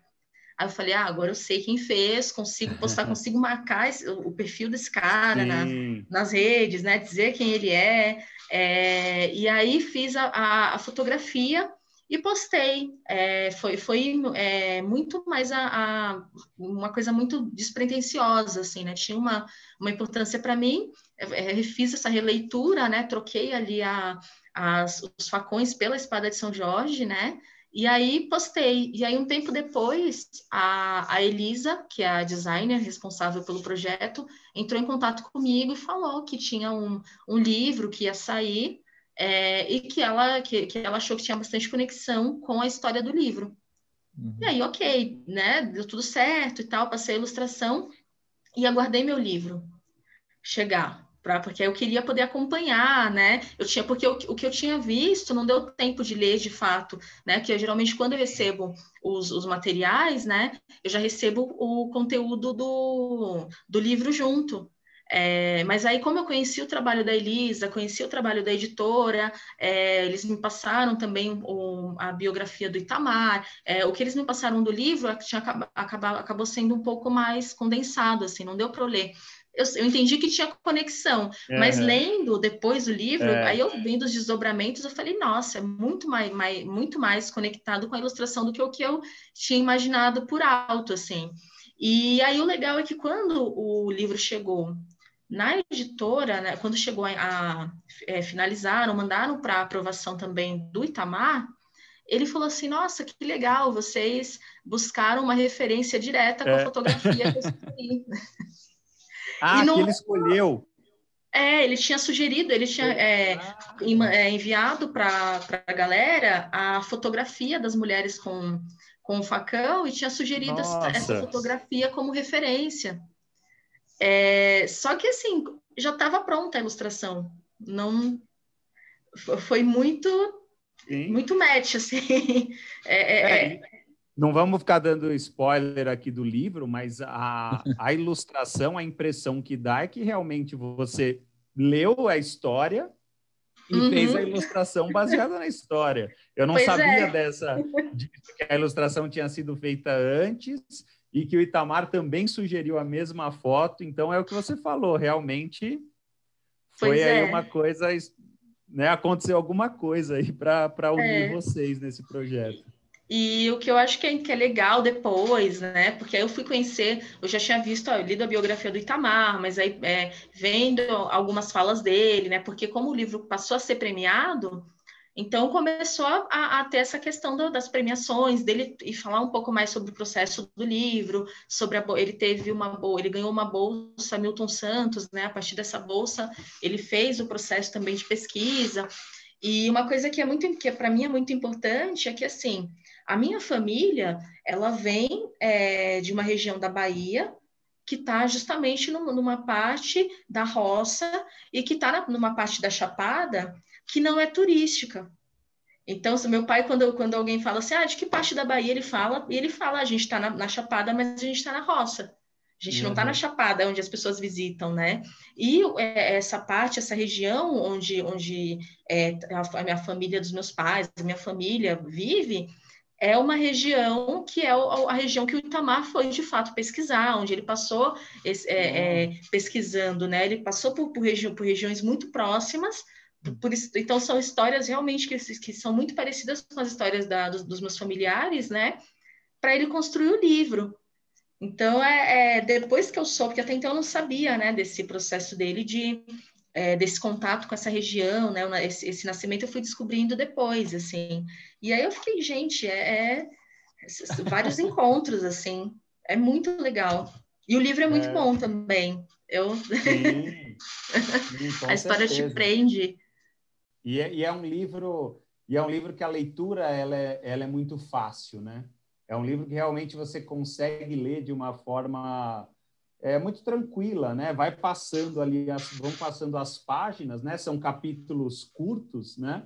C: Aí eu falei, ah, agora eu sei quem fez, consigo postar, consigo marcar esse, o perfil desse cara na, nas redes, né? Dizer quem ele é. é e aí fiz a, a, a fotografia e postei. É, foi foi é, muito mais a, a, uma coisa muito despretensiosa, assim, né? Tinha uma, uma importância para mim. É, é, fiz essa releitura, né? Troquei ali a, as, os facões pela espada de São Jorge, né? E aí postei. E aí, um tempo depois, a, a Elisa, que é a designer responsável pelo projeto, entrou em contato comigo e falou que tinha um, um livro que ia sair é, e que ela, que, que ela achou que tinha bastante conexão com a história do livro. Uhum. E aí, ok, né? Deu tudo certo e tal, passei a ilustração e aguardei meu livro chegar pra, porque eu queria poder acompanhar, né? Eu tinha, porque o que eu tinha visto não deu tempo de ler de fato, né? Que geralmente quando eu recebo os, os materiais, né? Eu já recebo o conteúdo do, do livro junto. É, mas aí, como eu conheci o trabalho da Elisa, conheci o trabalho da editora, é, eles me passaram também o, a biografia do Itamar, é, o que eles me passaram do livro tinha, acabou, acabou sendo um pouco mais condensado, assim, não deu para ler eu, eu entendi que tinha conexão, é. mas lendo depois o livro, é. aí eu vendo os desdobramentos, eu falei, nossa, é muito mais, mais, muito mais conectado com a ilustração do que o que eu tinha imaginado por alto, assim. E aí o legal é que quando o livro chegou na editora, né, quando chegou a, a é, finalizaram, mandaram para aprovação também do Itamar, ele falou assim: Nossa, que legal, vocês buscaram uma referência direta com a é. fotografia que eu escolhi.
B: Ah, que ele escolheu.
C: É, ele tinha sugerido, ele tinha é, é enviado para a galera a fotografia das mulheres com, com o facão e tinha sugerido essa, essa, fotografia como referência. É, só que, assim, já estava pronta a ilustração. Não... Foi muito... Sim. Muito match, assim. É, é,
B: é não vamos ficar dando spoiler aqui do livro, mas a, a ilustração, a impressão que dá é que realmente você leu a história e uhum. fez a ilustração baseada na história. Eu não pois sabia é. dessa, de que a ilustração tinha sido feita antes e que o Itamar também sugeriu a mesma foto. Então é o que você falou, realmente foi pois aí é. uma coisa, né? Aconteceu alguma coisa aí para unir é. vocês nesse projeto.
C: E o que eu acho que é, que é, legal depois, né? Porque aí eu fui conhecer, eu já tinha visto, ó, lido a biografia do Itamar, mas aí é, vendo algumas falas dele, né? Porque como o livro passou a ser premiado, então começou a, a ter essa questão do, das premiações dele e falar um pouco mais sobre o processo do livro, sobre a, ele teve uma boa, ele ganhou uma bolsa Milton Santos, né? A partir dessa bolsa ele fez o processo também de pesquisa. E uma coisa que é muito que para mim é muito importante é que assim a minha família, ela vem é, de uma região da Bahia, que está justamente numa parte da roça e que está numa parte da Chapada que não é turística. Então, meu pai, quando, quando alguém fala assim, ah, de que parte da Bahia ele fala, e ele fala, a gente está na, na, Chapada, mas a gente está na roça. A gente uhum. não está na Chapada, onde as pessoas visitam, né? E é, essa parte, essa região onde, onde é, a, a minha família dos meus pais, a minha família vive, é uma região que é a região que o Itamar foi de fato pesquisar, onde ele passou é, é, pesquisando, né? Ele passou por, por, regi por regiões muito próximas, por, então são histórias realmente que, que são muito parecidas com as histórias da, dos, dos, meus familiares, né? Para ele construir o livro. Então, é, é, depois que eu soube, porque até então eu não sabia, né, desse processo dele de é, desse contato com essa região, né? Esse, esse, nascimento eu fui descobrindo depois, assim. E aí eu fiquei, gente, é, é vários encontros, assim. É muito legal. E o livro é muito é. bom também. Eu... Sim, sim, a história certeza. te prende.
B: E é, e é, um livro e é um livro que a leitura ela é, ela é muito fácil, né? É um livro que realmente você consegue ler de uma forma é muito tranquila, né? Vai passando ali, as, vão passando as páginas, né? São capítulos curtos, né?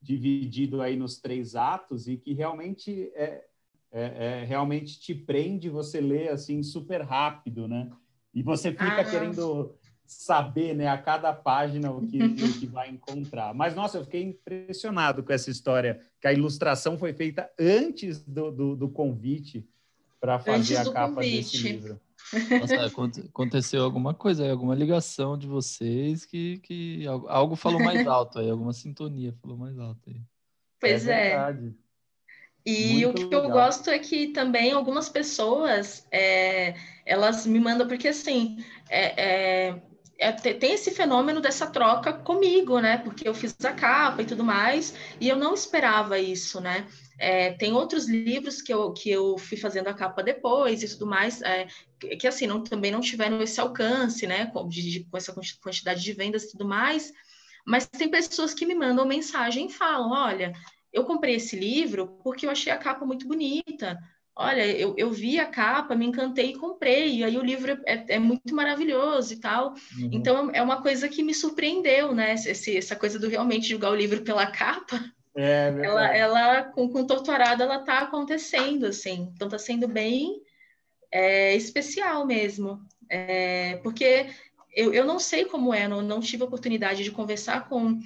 B: Dividido aí nos três atos e que realmente é, é, é realmente te prende, você lê assim super rápido, né? E você fica ah. querendo saber, né, a cada página o que, o que vai encontrar. Mas, nossa, eu fiquei impressionado com essa história, que a ilustração foi feita antes do, do, do convite para fazer a capa convite. desse livro.
A: Nossa, aconteceu alguma coisa aí, alguma ligação de vocês que, que algo falou mais alto aí, alguma sintonia falou mais alto aí.
C: Pois é. é. E Muito o que legal. eu gosto é que também algumas pessoas, é, elas me mandam, porque assim, é, é, é tem esse fenômeno dessa troca comigo, né? Porque eu fiz a capa e tudo mais, e eu não esperava isso, né? É, tem outros livros que eu, que eu fui fazendo a capa depois e tudo mais, é, que, assim, não, também não tiveram esse alcance, né, com, de, com essa quantidade de vendas e tudo mais, mas tem pessoas que me mandam mensagem e falam, olha, eu comprei esse livro porque eu achei a capa muito bonita, olha, eu, eu vi a capa, me encantei e comprei, e aí o livro é, é muito maravilhoso e tal, uhum. então é uma coisa que me surpreendeu, né, esse, essa coisa do realmente julgar o livro pela capa, é, ela, ela com, com Torturada, ela tá acontecendo, assim. Então tá sendo bem é, especial mesmo. É, porque eu, eu não sei como é, não, não tive oportunidade de conversar com,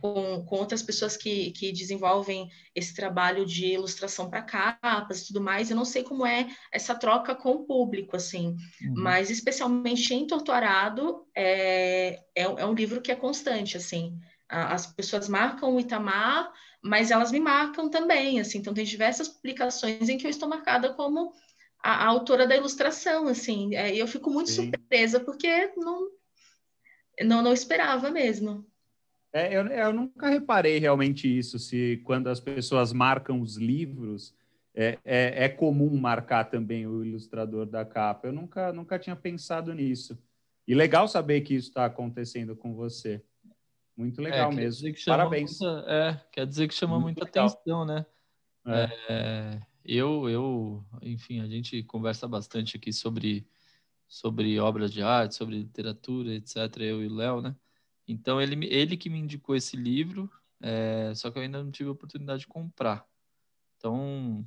C: com, com outras pessoas que, que desenvolvem esse trabalho de ilustração para capas e tudo mais. Eu não sei como é essa troca com o público, assim, uhum. mas especialmente em Torturado é, é, é, um livro que é constante, assim. As pessoas marcam o Itamar, mas elas me marcam também, assim. Então, tem diversas publicações em que eu estou marcada como a, a autora da ilustração, assim. É, e eu fico muito Sim. surpresa, porque não, não, não esperava mesmo.
B: É, eu, eu, nunca reparei realmente isso, se quando as pessoas marcam os livros, é, é, é, comum marcar também o ilustrador da capa. Eu nunca, nunca tinha pensado nisso. E legal saber que isso está acontecendo com você. Muito legal é, mesmo. Parabéns.
A: Muita, é, quer dizer que chama Muito muita legal. atenção, né? É. é. eu, eu, enfim, a gente conversa bastante aqui sobre, sobre obras de arte, sobre literatura, etc. Eu e o Léo, né? Então, ele, ele que me indicou esse livro, é, só que eu ainda não tive a oportunidade de comprar. Então,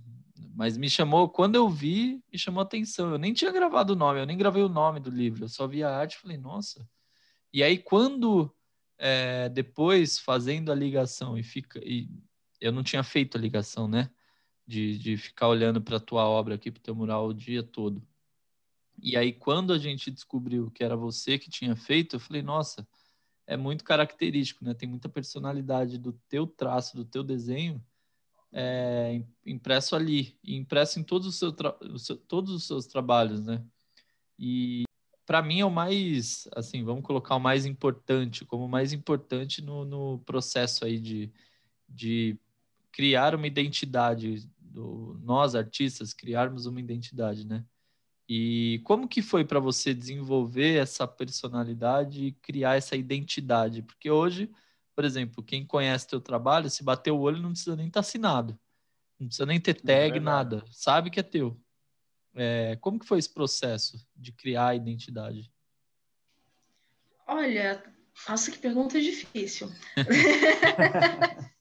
A: mas me chamou, quando eu vi, me chamou a atenção. Eu nem tinha gravado o nome, eu nem gravei o nome do livro, eu só vi a arte e falei, nossa. E aí, quando é, depois, fazendo a ligação, e, fica, e eu não tinha feito a ligação, né? De, de ficar olhando para a tua obra aqui, para o teu mural o dia todo. E aí, quando a gente descobriu que era você que tinha feito, eu falei, nossa, é muito característico, né? Tem muita personalidade do teu traço, do teu desenho é, impresso ali, impresso em todos os, seu todos os seus trabalhos, né? E para mim é o mais, assim, vamos colocar o mais importante, como o mais importante no, no processo aí de, de criar uma identidade, do, nós artistas criarmos uma identidade, né? E como que foi para você desenvolver essa personalidade e criar essa identidade? Porque hoje, por exemplo, quem conhece teu trabalho, se bater o olho não precisa nem estar tá assinado. Não precisa nem ter tag, é nada. Sabe que é teu. É, como que foi esse processo de criar a identidade?
C: Olha, nossa, que pergunta difícil.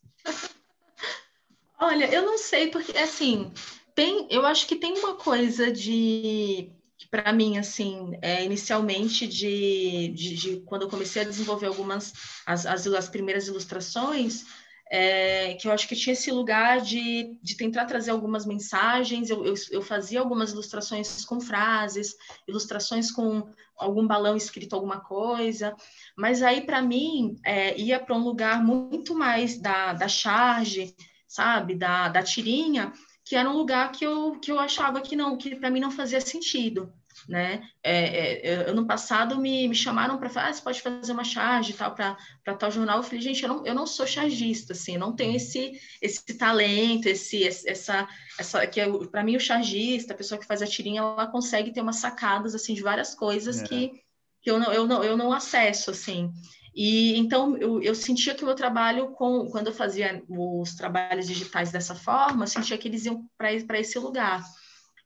C: Olha, eu não sei, porque assim, tem, eu acho que tem uma coisa de para mim, assim, é, inicialmente, de, de, de, quando eu comecei a desenvolver algumas, as, as, as primeiras ilustrações, é, que eu acho que tinha esse lugar de, de tentar trazer algumas mensagens, eu, eu, eu fazia algumas ilustrações com frases, ilustrações com algum balão escrito alguma coisa, mas aí, para mim, é, ia para um lugar muito mais da, da charge, sabe, da, da tirinha, que era um lugar que eu, que eu achava que não, que para mim não fazia sentido, né? É, é, ano passado me, me chamaram para falar, ah, você pode fazer uma charge e tal para tal jornal. Eu falei, gente, eu não, eu não sou chargista, assim, não tenho esse, esse talento, esse, essa, essa que é, para mim o chargista, a pessoa que faz a tirinha, ela consegue ter umas sacadas assim de várias coisas é. que, que eu não, eu não, eu não acesso, assim. E então eu, eu sentia que o meu trabalho com quando eu fazia os trabalhos digitais dessa forma, sentia que eles iam para esse lugar.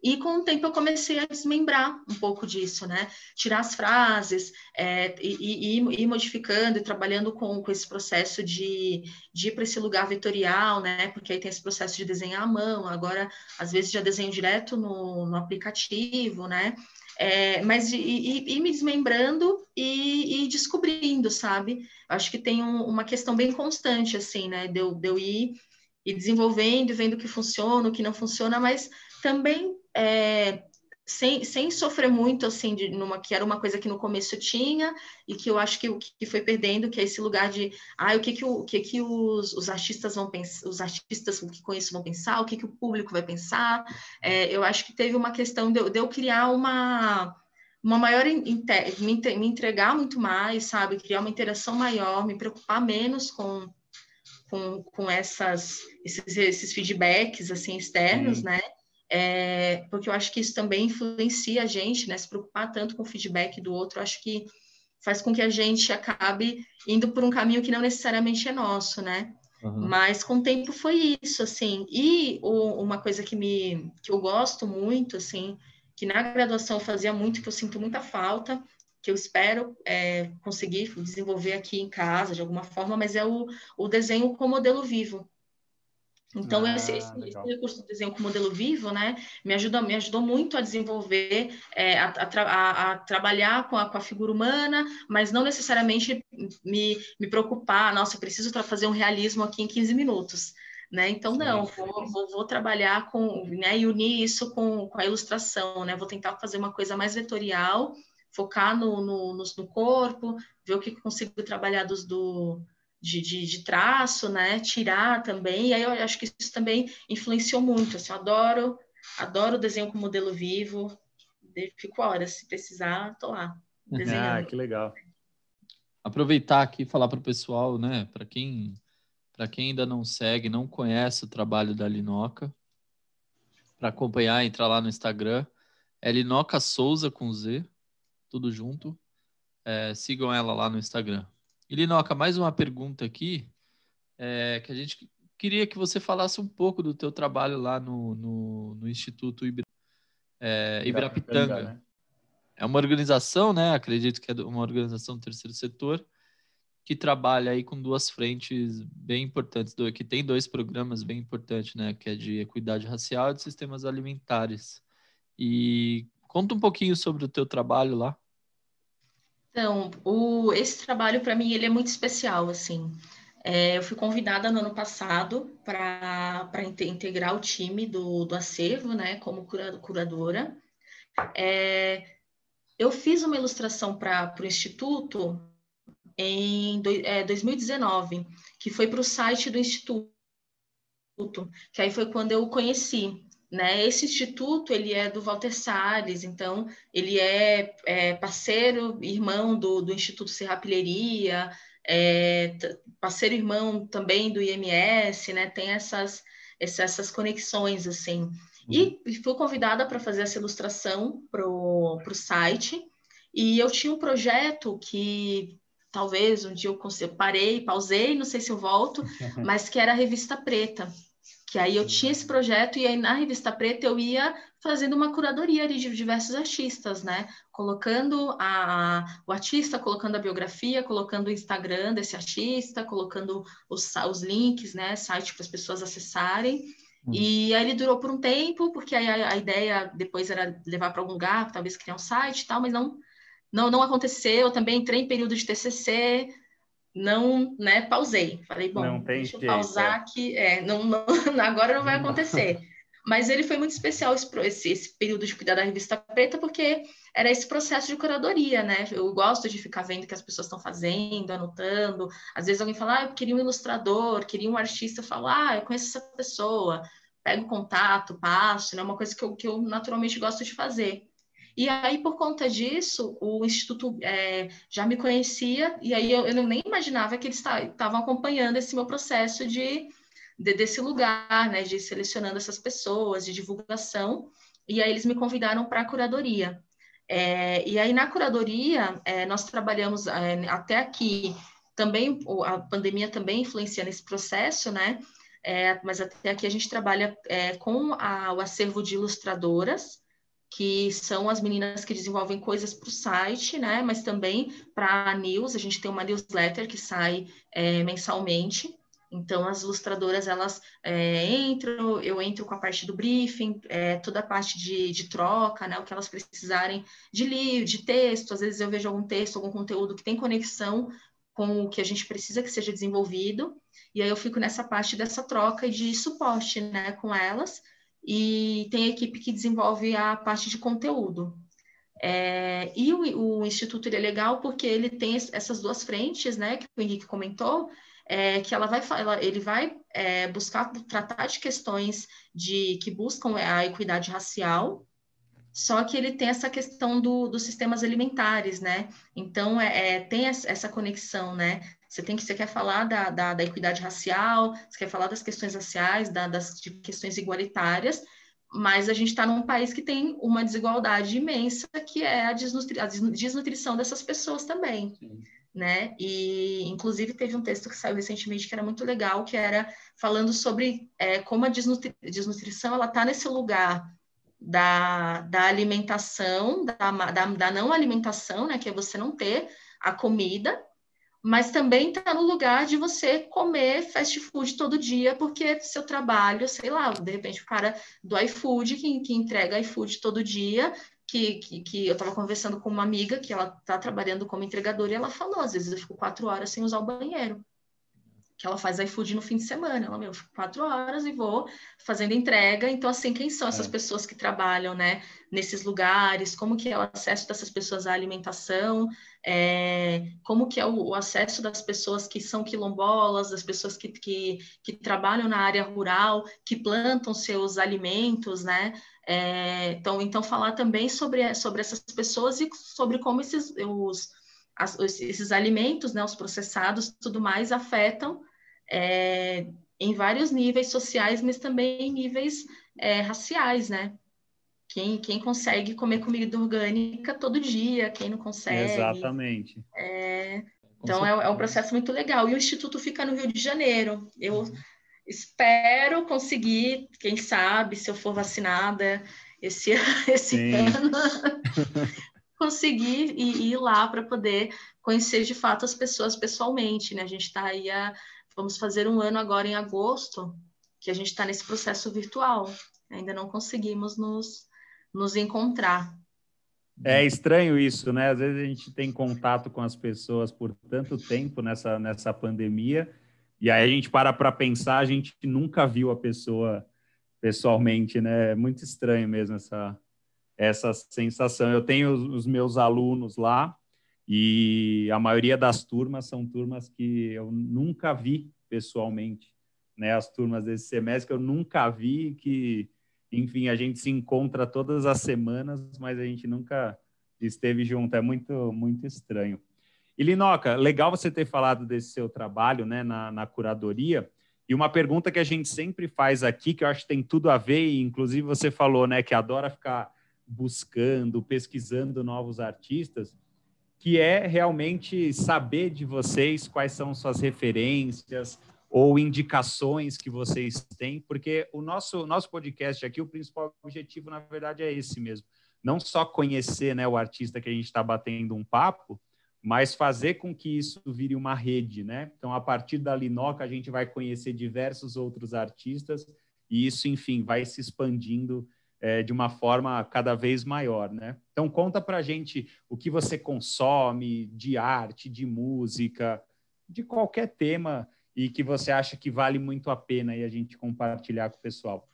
C: E com o tempo eu comecei a desmembrar um pouco disso, né? Tirar as frases é, e, e, ir modificando e trabalhando com, com esse processo de, de ir para esse lugar vetorial, né? Porque aí tem esse processo de desenhar à mão, agora às vezes já desenho direto no, no aplicativo, né? É, mas e, me desmembrando e, e, descobrindo, sabe? Acho que tem um, uma questão bem constante, assim, né? De eu, de eu ir, ir desenvolvendo, vendo o que funciona, o que não funciona, mas também é, sem, sem sofrer muito, assim, de, numa, que era uma coisa que no começo tinha e que eu acho que, que foi perdendo, que é esse lugar de, ah, o que que, o, que, que os, os artistas vão pensar, os artistas que conheço vão pensar, o que que o público vai pensar, é, eu acho que teve uma questão de, de eu criar uma uma maior me entregar muito mais, sabe, criar uma interação maior, me preocupar menos com com, com essas esses, esses feedbacks assim externos, né? É, porque eu acho que isso também influencia a gente, né? Se preocupar tanto com o feedback do outro, acho que faz com que a gente acabe indo por um caminho que não necessariamente é nosso, né? Uhum. Mas com o tempo foi isso, assim. E o, uma coisa que me que eu gosto muito, assim, que na graduação eu fazia muito, que eu sinto muita falta, que eu espero é, conseguir desenvolver aqui em casa de alguma forma, mas é o, o desenho com modelo vivo, Então, ah, esse, esse, esse, recurso de desenho com modelo vivo, né, me, ajuda, me ajudou muito a desenvolver, é, a, a, a, trabalhar com a, com a figura humana, mas não necessariamente me, me preocupar, nossa, eu preciso fazer um realismo aqui em 15 minutos. Né? Então, não, vou, vou, vou, trabalhar com, né, e unir isso com, com a ilustração, né? Vou tentar fazer uma coisa mais vetorial, focar no, no, no, no corpo, ver o que consigo trabalhar dos, do, de, de, de, traço, né? Tirar também. E aí eu acho que isso também influenciou muito. Assim, eu adoro, adoro desenho com modelo vivo. Fico horas, se precisar, tô lá. Desenhando.
B: Ah, que legal.
A: Aproveitar aqui e falar para o pessoal, né? Para quem, para quem ainda não segue, não conhece o trabalho da Linoca, para acompanhar, entrar lá no Instagram. É Linoca Souza com Z, tudo junto. É, sigam ela lá no Instagram. E Linoca, mais uma pergunta aqui, é, que a gente queria que você falasse um pouco do teu trabalho lá no, no, no Instituto Ibra, é, Ibrapitanga. Né? É uma organização, né? Acredito que é uma organização do terceiro setor que trabalha aí com duas frentes bem importantes, que tem dois programas bem importantes, né? Que é de equidade racial e de sistemas alimentares. E conta um pouquinho sobre o teu trabalho lá.
C: Então, o, esse trabalho para mim ele é muito especial, assim. É, eu fui convidada no ano passado para integrar o time do, do acervo, né, como cura, curadora. É, eu fiz uma ilustração para o Instituto em do, é, 2019, que foi para o site do Instituto, que aí foi quando eu conheci. Né? Esse instituto ele é do Walter Salles, então ele é, é parceiro, irmão do, do Instituto Serrapilheria, é, parceiro irmão também do IMS, né? Tem essas, essas conexões assim. E uhum. fui convidada para fazer essa ilustração para o site. E eu tinha um projeto que talvez um dia eu, eu parei, pausei, não sei se eu volto, mas que era a revista preta que aí eu tinha esse projeto e aí na revista Preta eu ia fazendo uma curadoria de diversos artistas, né? Colocando a, o artista, colocando a biografia, colocando o Instagram desse artista, colocando os, os links, né? Site para as pessoas acessarem. Uhum. E aí ele durou por um tempo, porque aí a, a ideia depois era levar para algum lugar, talvez criar um site e tal, mas não, não, não aconteceu. Eu também entrei em período de TCC, não, né, pausei. Falei, bom, deixa eu jeito. pausar aqui, é, não, não, agora não vai acontecer. Mas ele foi muito especial esse, esse, período de cuidar da revista preta, porque era esse processo de curadoria, né? Eu gosto de ficar vendo o que as pessoas estão fazendo, anotando. Às vezes alguém fala, ah, eu queria um ilustrador, queria um artista, eu falo, ah, eu conheço essa pessoa, pego contato, passo, né? Uma coisa que eu, que eu naturalmente gosto de fazer. E aí, por conta disso, o Instituto é, já me conhecia, e aí eu, eu nem imaginava que eles estavam acompanhando esse meu processo de, de, desse lugar, né, de selecionando essas pessoas, de divulgação, e aí eles me convidaram para a curadoria. É, e aí, na curadoria, é, nós trabalhamos é, até aqui, também, a pandemia também influencia nesse processo, né? É, mas até aqui a gente trabalha é, com a, o acervo de ilustradoras, que são as meninas que desenvolvem coisas para o site, né? Mas também para a news, a gente tem uma newsletter que sai é, mensalmente. Então, as ilustradoras, elas é, entram, eu entro com a parte do briefing, é, toda a parte de, de, troca, né, o que elas precisarem de livro, de texto, às vezes eu vejo algum texto, algum conteúdo que tem conexão com o que a gente precisa que seja desenvolvido, e aí eu fico nessa parte dessa troca e de suporte, né, com elas, e tem equipe que desenvolve a parte de conteúdo. É, e o, o, Instituto é legal porque ele tem essas duas frentes, né, que o Henrique comentou, é, que ela vai, ela, ele vai é, buscar tratar de questões de que buscam a equidade racial, só que ele tem essa questão do, dos sistemas alimentares, né? Então, é, é tem essa conexão, né? Você tem que você quer falar da, da, da equidade racial, você quer falar das questões raciais, da, das questões igualitárias, mas a gente está num país que tem uma desigualdade imensa, que é a, desnutri a desnutrição dessas pessoas também. Sim. Né? E inclusive teve um texto que saiu recentemente que era muito legal, que era falando sobre é, como a desnutri desnutrição ela está nesse lugar da, da alimentação, da, da, da, não alimentação, né? Que é você não ter a comida, mas também está no lugar de você comer fast food todo dia, porque seu trabalho, sei lá, de repente o cara do iFood, que, que entrega iFood todo dia, que, que, que eu estava conversando com uma amiga que ela está trabalhando como entregadora e ela falou, às vezes eu fico quatro horas sem usar o banheiro que ela faz iFood no fim de semana. Ela, meu, fico quatro horas e vou fazendo entrega. Então, assim, quem são essas é. pessoas que trabalham, né, nesses lugares? Como que é o acesso dessas pessoas à alimentação? É, como que é o, o, acesso das pessoas que são quilombolas, das pessoas que, que, que trabalham na área rural, que plantam seus alimentos, né? É, então, então, falar também sobre, sobre essas pessoas e sobre como esses... Os, as, esses alimentos, né, os processados, tudo mais, afetam é, em vários níveis sociais, mas também em níveis é, raciais, né? Quem, quem consegue comer comida orgânica todo dia, quem não consegue.
B: Exatamente.
C: É, então, é, é, um processo muito legal. E o Instituto fica no Rio de Janeiro. Eu uhum. espero conseguir, quem sabe, se eu for vacinada esse, esse ano, conseguir ir, ir lá para poder conhecer de fato as pessoas pessoalmente. Né? A gente está aí a Vamos fazer um ano agora em agosto, que a gente está nesse processo virtual. Ainda não conseguimos nos, nos encontrar.
B: É estranho isso, né? Às vezes a gente tem contato com as pessoas por tanto tempo nessa, nessa pandemia, e aí a gente para para pensar, a gente nunca viu a pessoa pessoalmente, né? É muito estranho mesmo essa, essa sensação. Eu tenho os, os meus alunos lá, e a maioria das turmas são turmas que eu nunca vi pessoalmente, né? As turmas desse semestre que eu nunca vi, que, enfim, a gente se encontra todas as semanas, mas a gente nunca esteve junto. É muito, muito estranho. E Linoca, legal você ter falado desse seu trabalho, né, na, na curadoria. E uma pergunta que a gente sempre faz aqui, que eu acho que tem tudo a ver, e inclusive você falou, né, que adora ficar buscando, pesquisando novos artistas que é realmente saber de vocês quais são suas referências ou indicações que vocês têm, porque o nosso, nosso podcast aqui, o principal objetivo, na verdade, é esse mesmo. Não só conhecer né, o artista que a gente está batendo um papo, mas fazer com que isso vire uma rede, né? Então, a partir da Linoca, a gente vai conhecer diversos outros artistas e isso, enfim, vai se expandindo é, de uma forma cada vez maior, né? Então conta para gente o que você consome de arte, de música, de qualquer tema e que você acha que vale muito a pena e a gente compartilhar com o pessoal.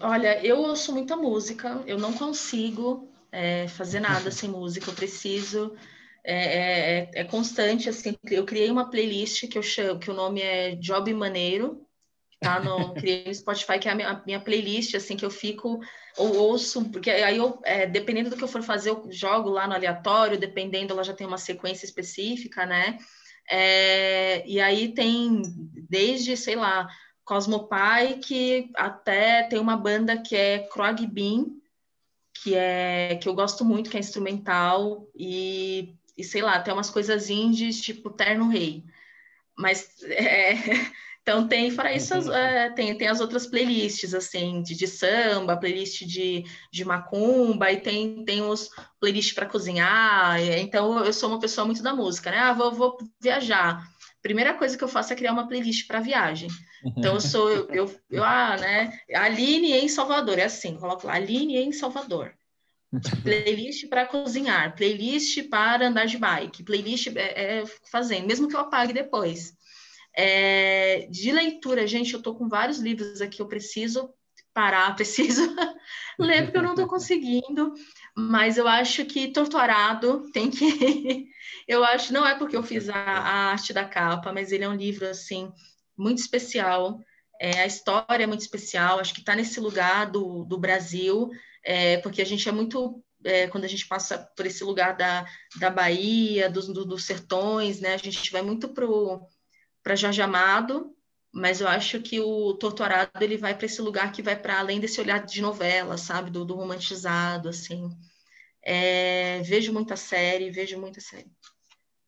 C: Olha, eu ouço muita música, eu não consigo é, fazer nada sem música, eu preciso é, é, é, constante assim. Eu criei uma playlist que eu chamo, que o nome é Job Maneiro, tá? No, criei no Spotify, que é a minha, a minha, playlist, assim, que eu fico, ou ouço, porque aí eu, é, dependendo do que eu for fazer, eu jogo lá no aleatório, dependendo, ela já tem uma sequência específica, né? É, e aí tem desde, sei lá, Cosmopie, até tem uma banda que é Krog Bean, que é que eu gosto muito, que é instrumental, e, e sei lá, tem umas coisas indies, tipo Terno Rei. Mas é, então tem, fora isso, as, é, tem, tem as outras playlists, assim, de, de, samba, playlist de, de macumba, e tem, tem os playlists para cozinhar. Então eu sou uma pessoa muito da música, né? Ah, vou, vou viajar. Primeira coisa que eu faço é criar uma playlist para viagem. Então eu sou, eu, eu, eu, ah, né? Aline em Salvador, é assim, coloco lá, Aline em Salvador. Playlist para cozinhar, playlist para andar de bike, playlist é, é fazendo, mesmo que eu apague depois. É, de leitura, gente, eu estou com vários livros aqui, eu preciso parar, preciso ler, porque eu não estou conseguindo, mas eu acho que Torturado tem que. eu acho, não é porque eu fiz a, a, arte da capa, mas ele é um livro, assim, muito especial. É, a história é muito especial, acho que está nesse lugar do, do Brasil, é, porque a gente é muito é, quando a gente passa por esse lugar da, da Bahia, dos, do, dos sertões, né? A gente vai muito pro para Jorge Amado, mas eu acho que o Torturado ele vai para esse lugar que vai para além desse olhar de novela, sabe, do, do romantizado, assim. É, vejo muita série, vejo muita série.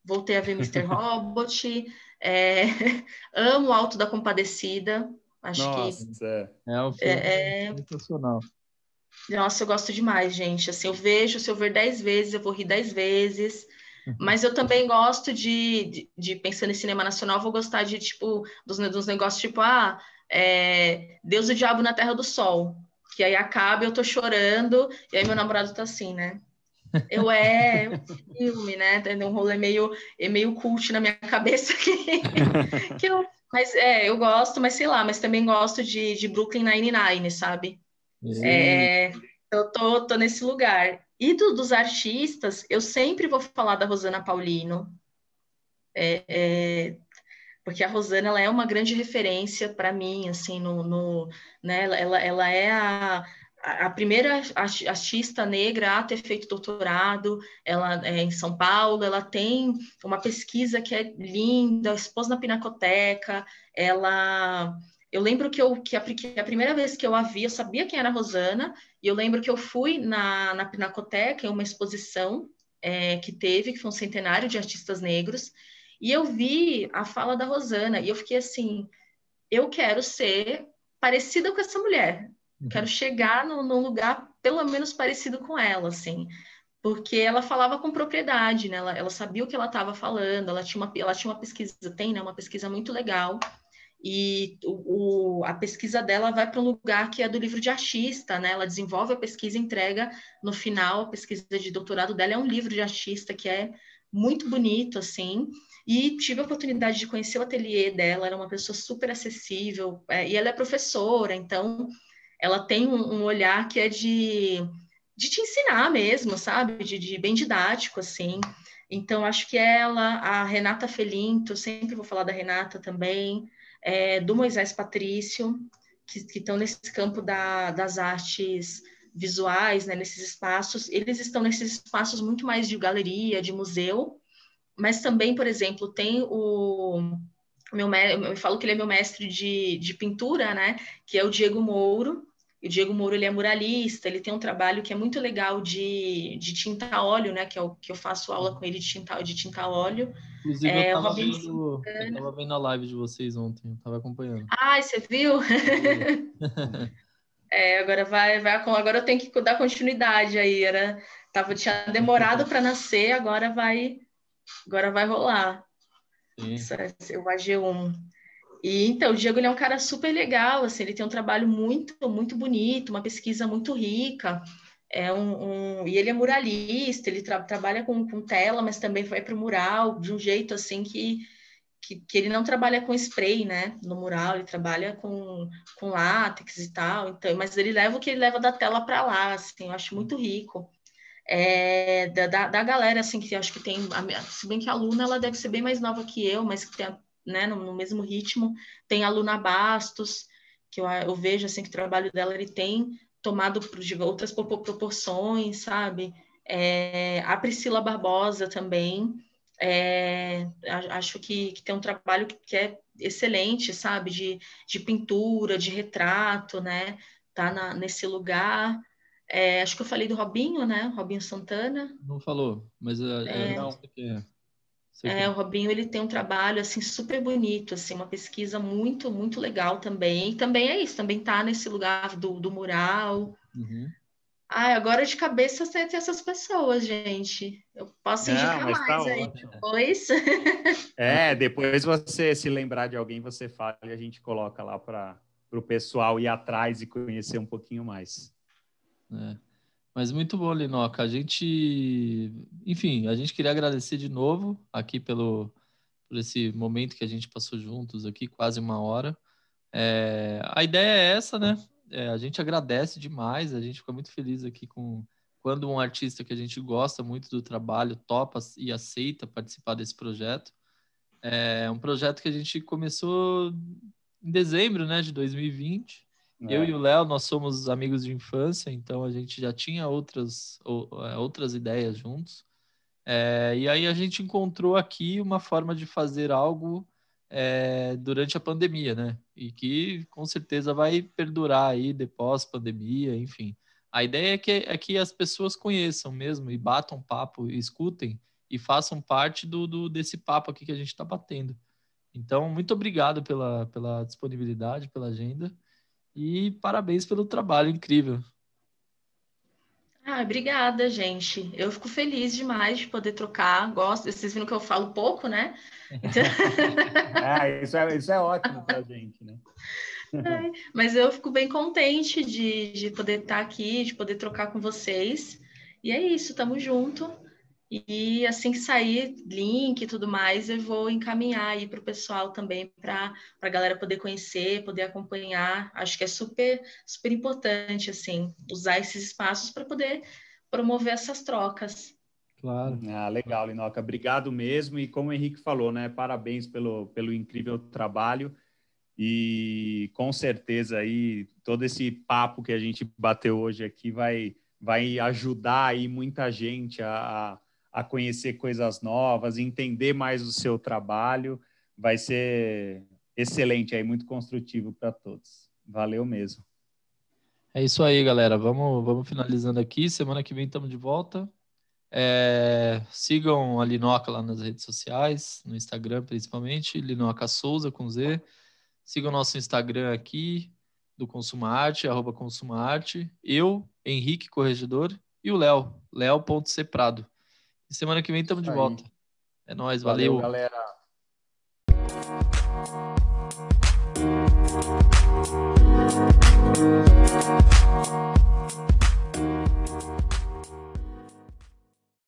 C: Voltei a ver Mr. Robot, é, amo o Alto da Compadecida, acho Nossa, que
A: é, é um filme é, é, sensacional.
C: Nossa, eu gosto demais, gente. Assim, eu vejo, se eu ver dez vezes, eu vou rir dez vezes. Mas eu também gosto de, de, de, pensando em cinema nacional, vou gostar de, tipo, dos, dos negócios tipo, ah, é, Deus e o Diabo na Terra do Sol. Que aí acaba, eu tô chorando, e aí meu namorado tá assim, né? Eu é, um filme, né? Tem um rolê meio, é meio cult na minha cabeça que, que eu, mas é, eu gosto, mas sei lá, mas também gosto de, de Brooklyn Nine-Nine, sabe? É, eu tô, tô nesse lugar. E do, dos artistas, eu sempre vou falar da Rosana Paulino, é, é, porque a Rosana ela é uma grande referência para mim, assim, no, no né, ela, ela é a, a primeira artista negra a ter feito doutorado, ela é em São Paulo, ela tem uma pesquisa que é linda, expôs na Pinacoteca, ela... Eu lembro que, eu, que, a, que a primeira vez que eu a vi, eu sabia quem era a Rosana, e eu lembro que eu fui na, na Pinacoteca, em uma exposição é, que teve, que foi um centenário de artistas negros, e eu vi a fala da Rosana, e eu fiquei assim, eu quero ser parecida com essa mulher, Quero chegar no, num lugar pelo menos parecido com ela, assim. Porque ela falava com propriedade, né? Ela, ela sabia o que ela estava falando, ela tinha, uma, ela tinha uma pesquisa, tem, né? Uma pesquisa muito legal. E o, o a pesquisa dela vai para um lugar que é do livro de artista, né? Ela desenvolve a pesquisa, entrega no final a pesquisa de doutorado dela é um livro de artista que é muito bonito, assim. E tive a oportunidade de conhecer o ateliê dela, era uma pessoa super acessível, é, e ela é professora, então ela tem um, um olhar que é de, de te ensinar mesmo, sabe? De, de bem didático, assim. Então, acho que ela, a Renata Felinto, sempre vou falar da Renata também, é, do Moisés Patrício, que estão nesse campo da, das artes visuais, né, nesses espaços. Eles estão nesses espaços muito mais de galeria, de museu, mas também, por exemplo, tem o meu eu falo que ele é meu mestre de, de pintura, né, que é o Diego Mouro, o Diego Moura ele é muralista, ele tem um trabalho que é muito legal de, de tinta óleo, né? Que é o que eu faço aula com ele de tinta, de tinta óleo.
A: Inclusive, é, eu, estava vendo, eu tava vendo a live de vocês ontem, eu tava acompanhando.
C: Ah, você viu? é, agora vai, vai, agora eu tenho que dar continuidade aí. Era, tava, tinha demorado para nascer, agora vai, agora vai rolar. Sim. O AG1. E então, o Diego ele é um cara super legal, assim, ele tem um trabalho muito, muito bonito, uma pesquisa muito rica. É um, um e ele é muralista, ele tra trabalha com, com tela, mas também vai para o mural de um jeito assim que, que, que, ele não trabalha com spray, né? No mural, ele trabalha com, com látex e tal. Então, mas ele leva o que ele leva da tela para lá, assim, eu acho muito rico. É, da, da, galera, assim, que acho que tem, se bem que a aluna ela deve ser bem mais nova que eu, mas que tem né, no, no, mesmo ritmo. Tem a Luna Bastos, que eu, eu, vejo assim que o trabalho dela ele tem tomado de outras proporções, sabe? É, a Priscila Barbosa também. É, acho que, que, tem um trabalho que, que, é excelente, sabe? De, de pintura, de retrato, né? Tá na, nesse lugar. É, acho que eu falei do Robinho, né? Robinho Santana.
A: Não falou, mas é, é, não.
C: É. O Robinho ele tem um trabalho assim super bonito, assim, uma pesquisa muito muito legal também. E também é isso, também tá nesse lugar do, do mural. Uhum. Ah, agora de cabeça você tem essas pessoas, gente. Eu posso indicar Não, mais tá aí depois.
B: É, depois você se lembrar de alguém, você fala e a gente coloca lá para o pessoal ir atrás e conhecer um pouquinho mais.
A: É. Mas muito bom, Linoca. A gente, enfim, a gente queria agradecer de novo aqui pelo por esse momento que a gente passou juntos aqui, quase uma hora. É, a ideia é essa, né? É, a gente agradece demais, a gente fica muito feliz aqui com quando um artista que a gente gosta muito do trabalho topa e aceita participar desse projeto. É um projeto que a gente começou em dezembro, né, de 2020 é. Eu e o Léo, nós somos amigos de infância, então a gente já tinha outras, é, outras ideias juntos. É, e aí a gente encontrou aqui uma forma de fazer algo é, durante a pandemia, né? E que com certeza vai perdurar aí depois pandemia, enfim. A ideia é que, é que as pessoas conheçam mesmo e batam papo, escutem e façam parte do, do desse papo aqui que a gente está batendo. Então, muito obrigado pela, pela disponibilidade, pela agenda. E parabéns pelo trabalho incrível.
C: Ah, obrigada, gente. Eu fico feliz demais de poder trocar. Gosto. Vocês viram que eu falo pouco, né?
B: Então... é, isso é, isso é ótimo para a gente, né?
C: É, mas eu fico bem contente de, de poder estar aqui, de poder trocar com vocês. E é isso, tamo junto. E assim que sair link e tudo mais, eu vou encaminhar aí para o pessoal também, para a galera poder conhecer, poder acompanhar. Acho que é super, super importante, assim, usar esses espaços para poder promover essas trocas.
B: Claro. Ah, legal, Linoca. Obrigado mesmo. E como o Henrique falou, né? Parabéns pelo, pelo incrível trabalho. E com certeza aí todo esse papo que a gente bateu hoje aqui vai, vai ajudar aí muita gente a, a conhecer coisas novas, entender mais o seu trabalho. Vai ser excelente aí, muito construtivo para todos. Valeu mesmo.
A: É isso aí, galera. Vamos, vamos finalizando aqui. Semana que vem estamos de volta. É, sigam a Linoca lá nas redes sociais, no Instagram principalmente, Linoca Souza com Z. Sigam o nosso Instagram aqui, do Consuma Arte, arroba Consuma Arte. Eu, Henrique Corregedor, e o Léo, Léo.cprado. E semana que vem estamos de volta. É nóis, valeu.
B: Valeu, galera.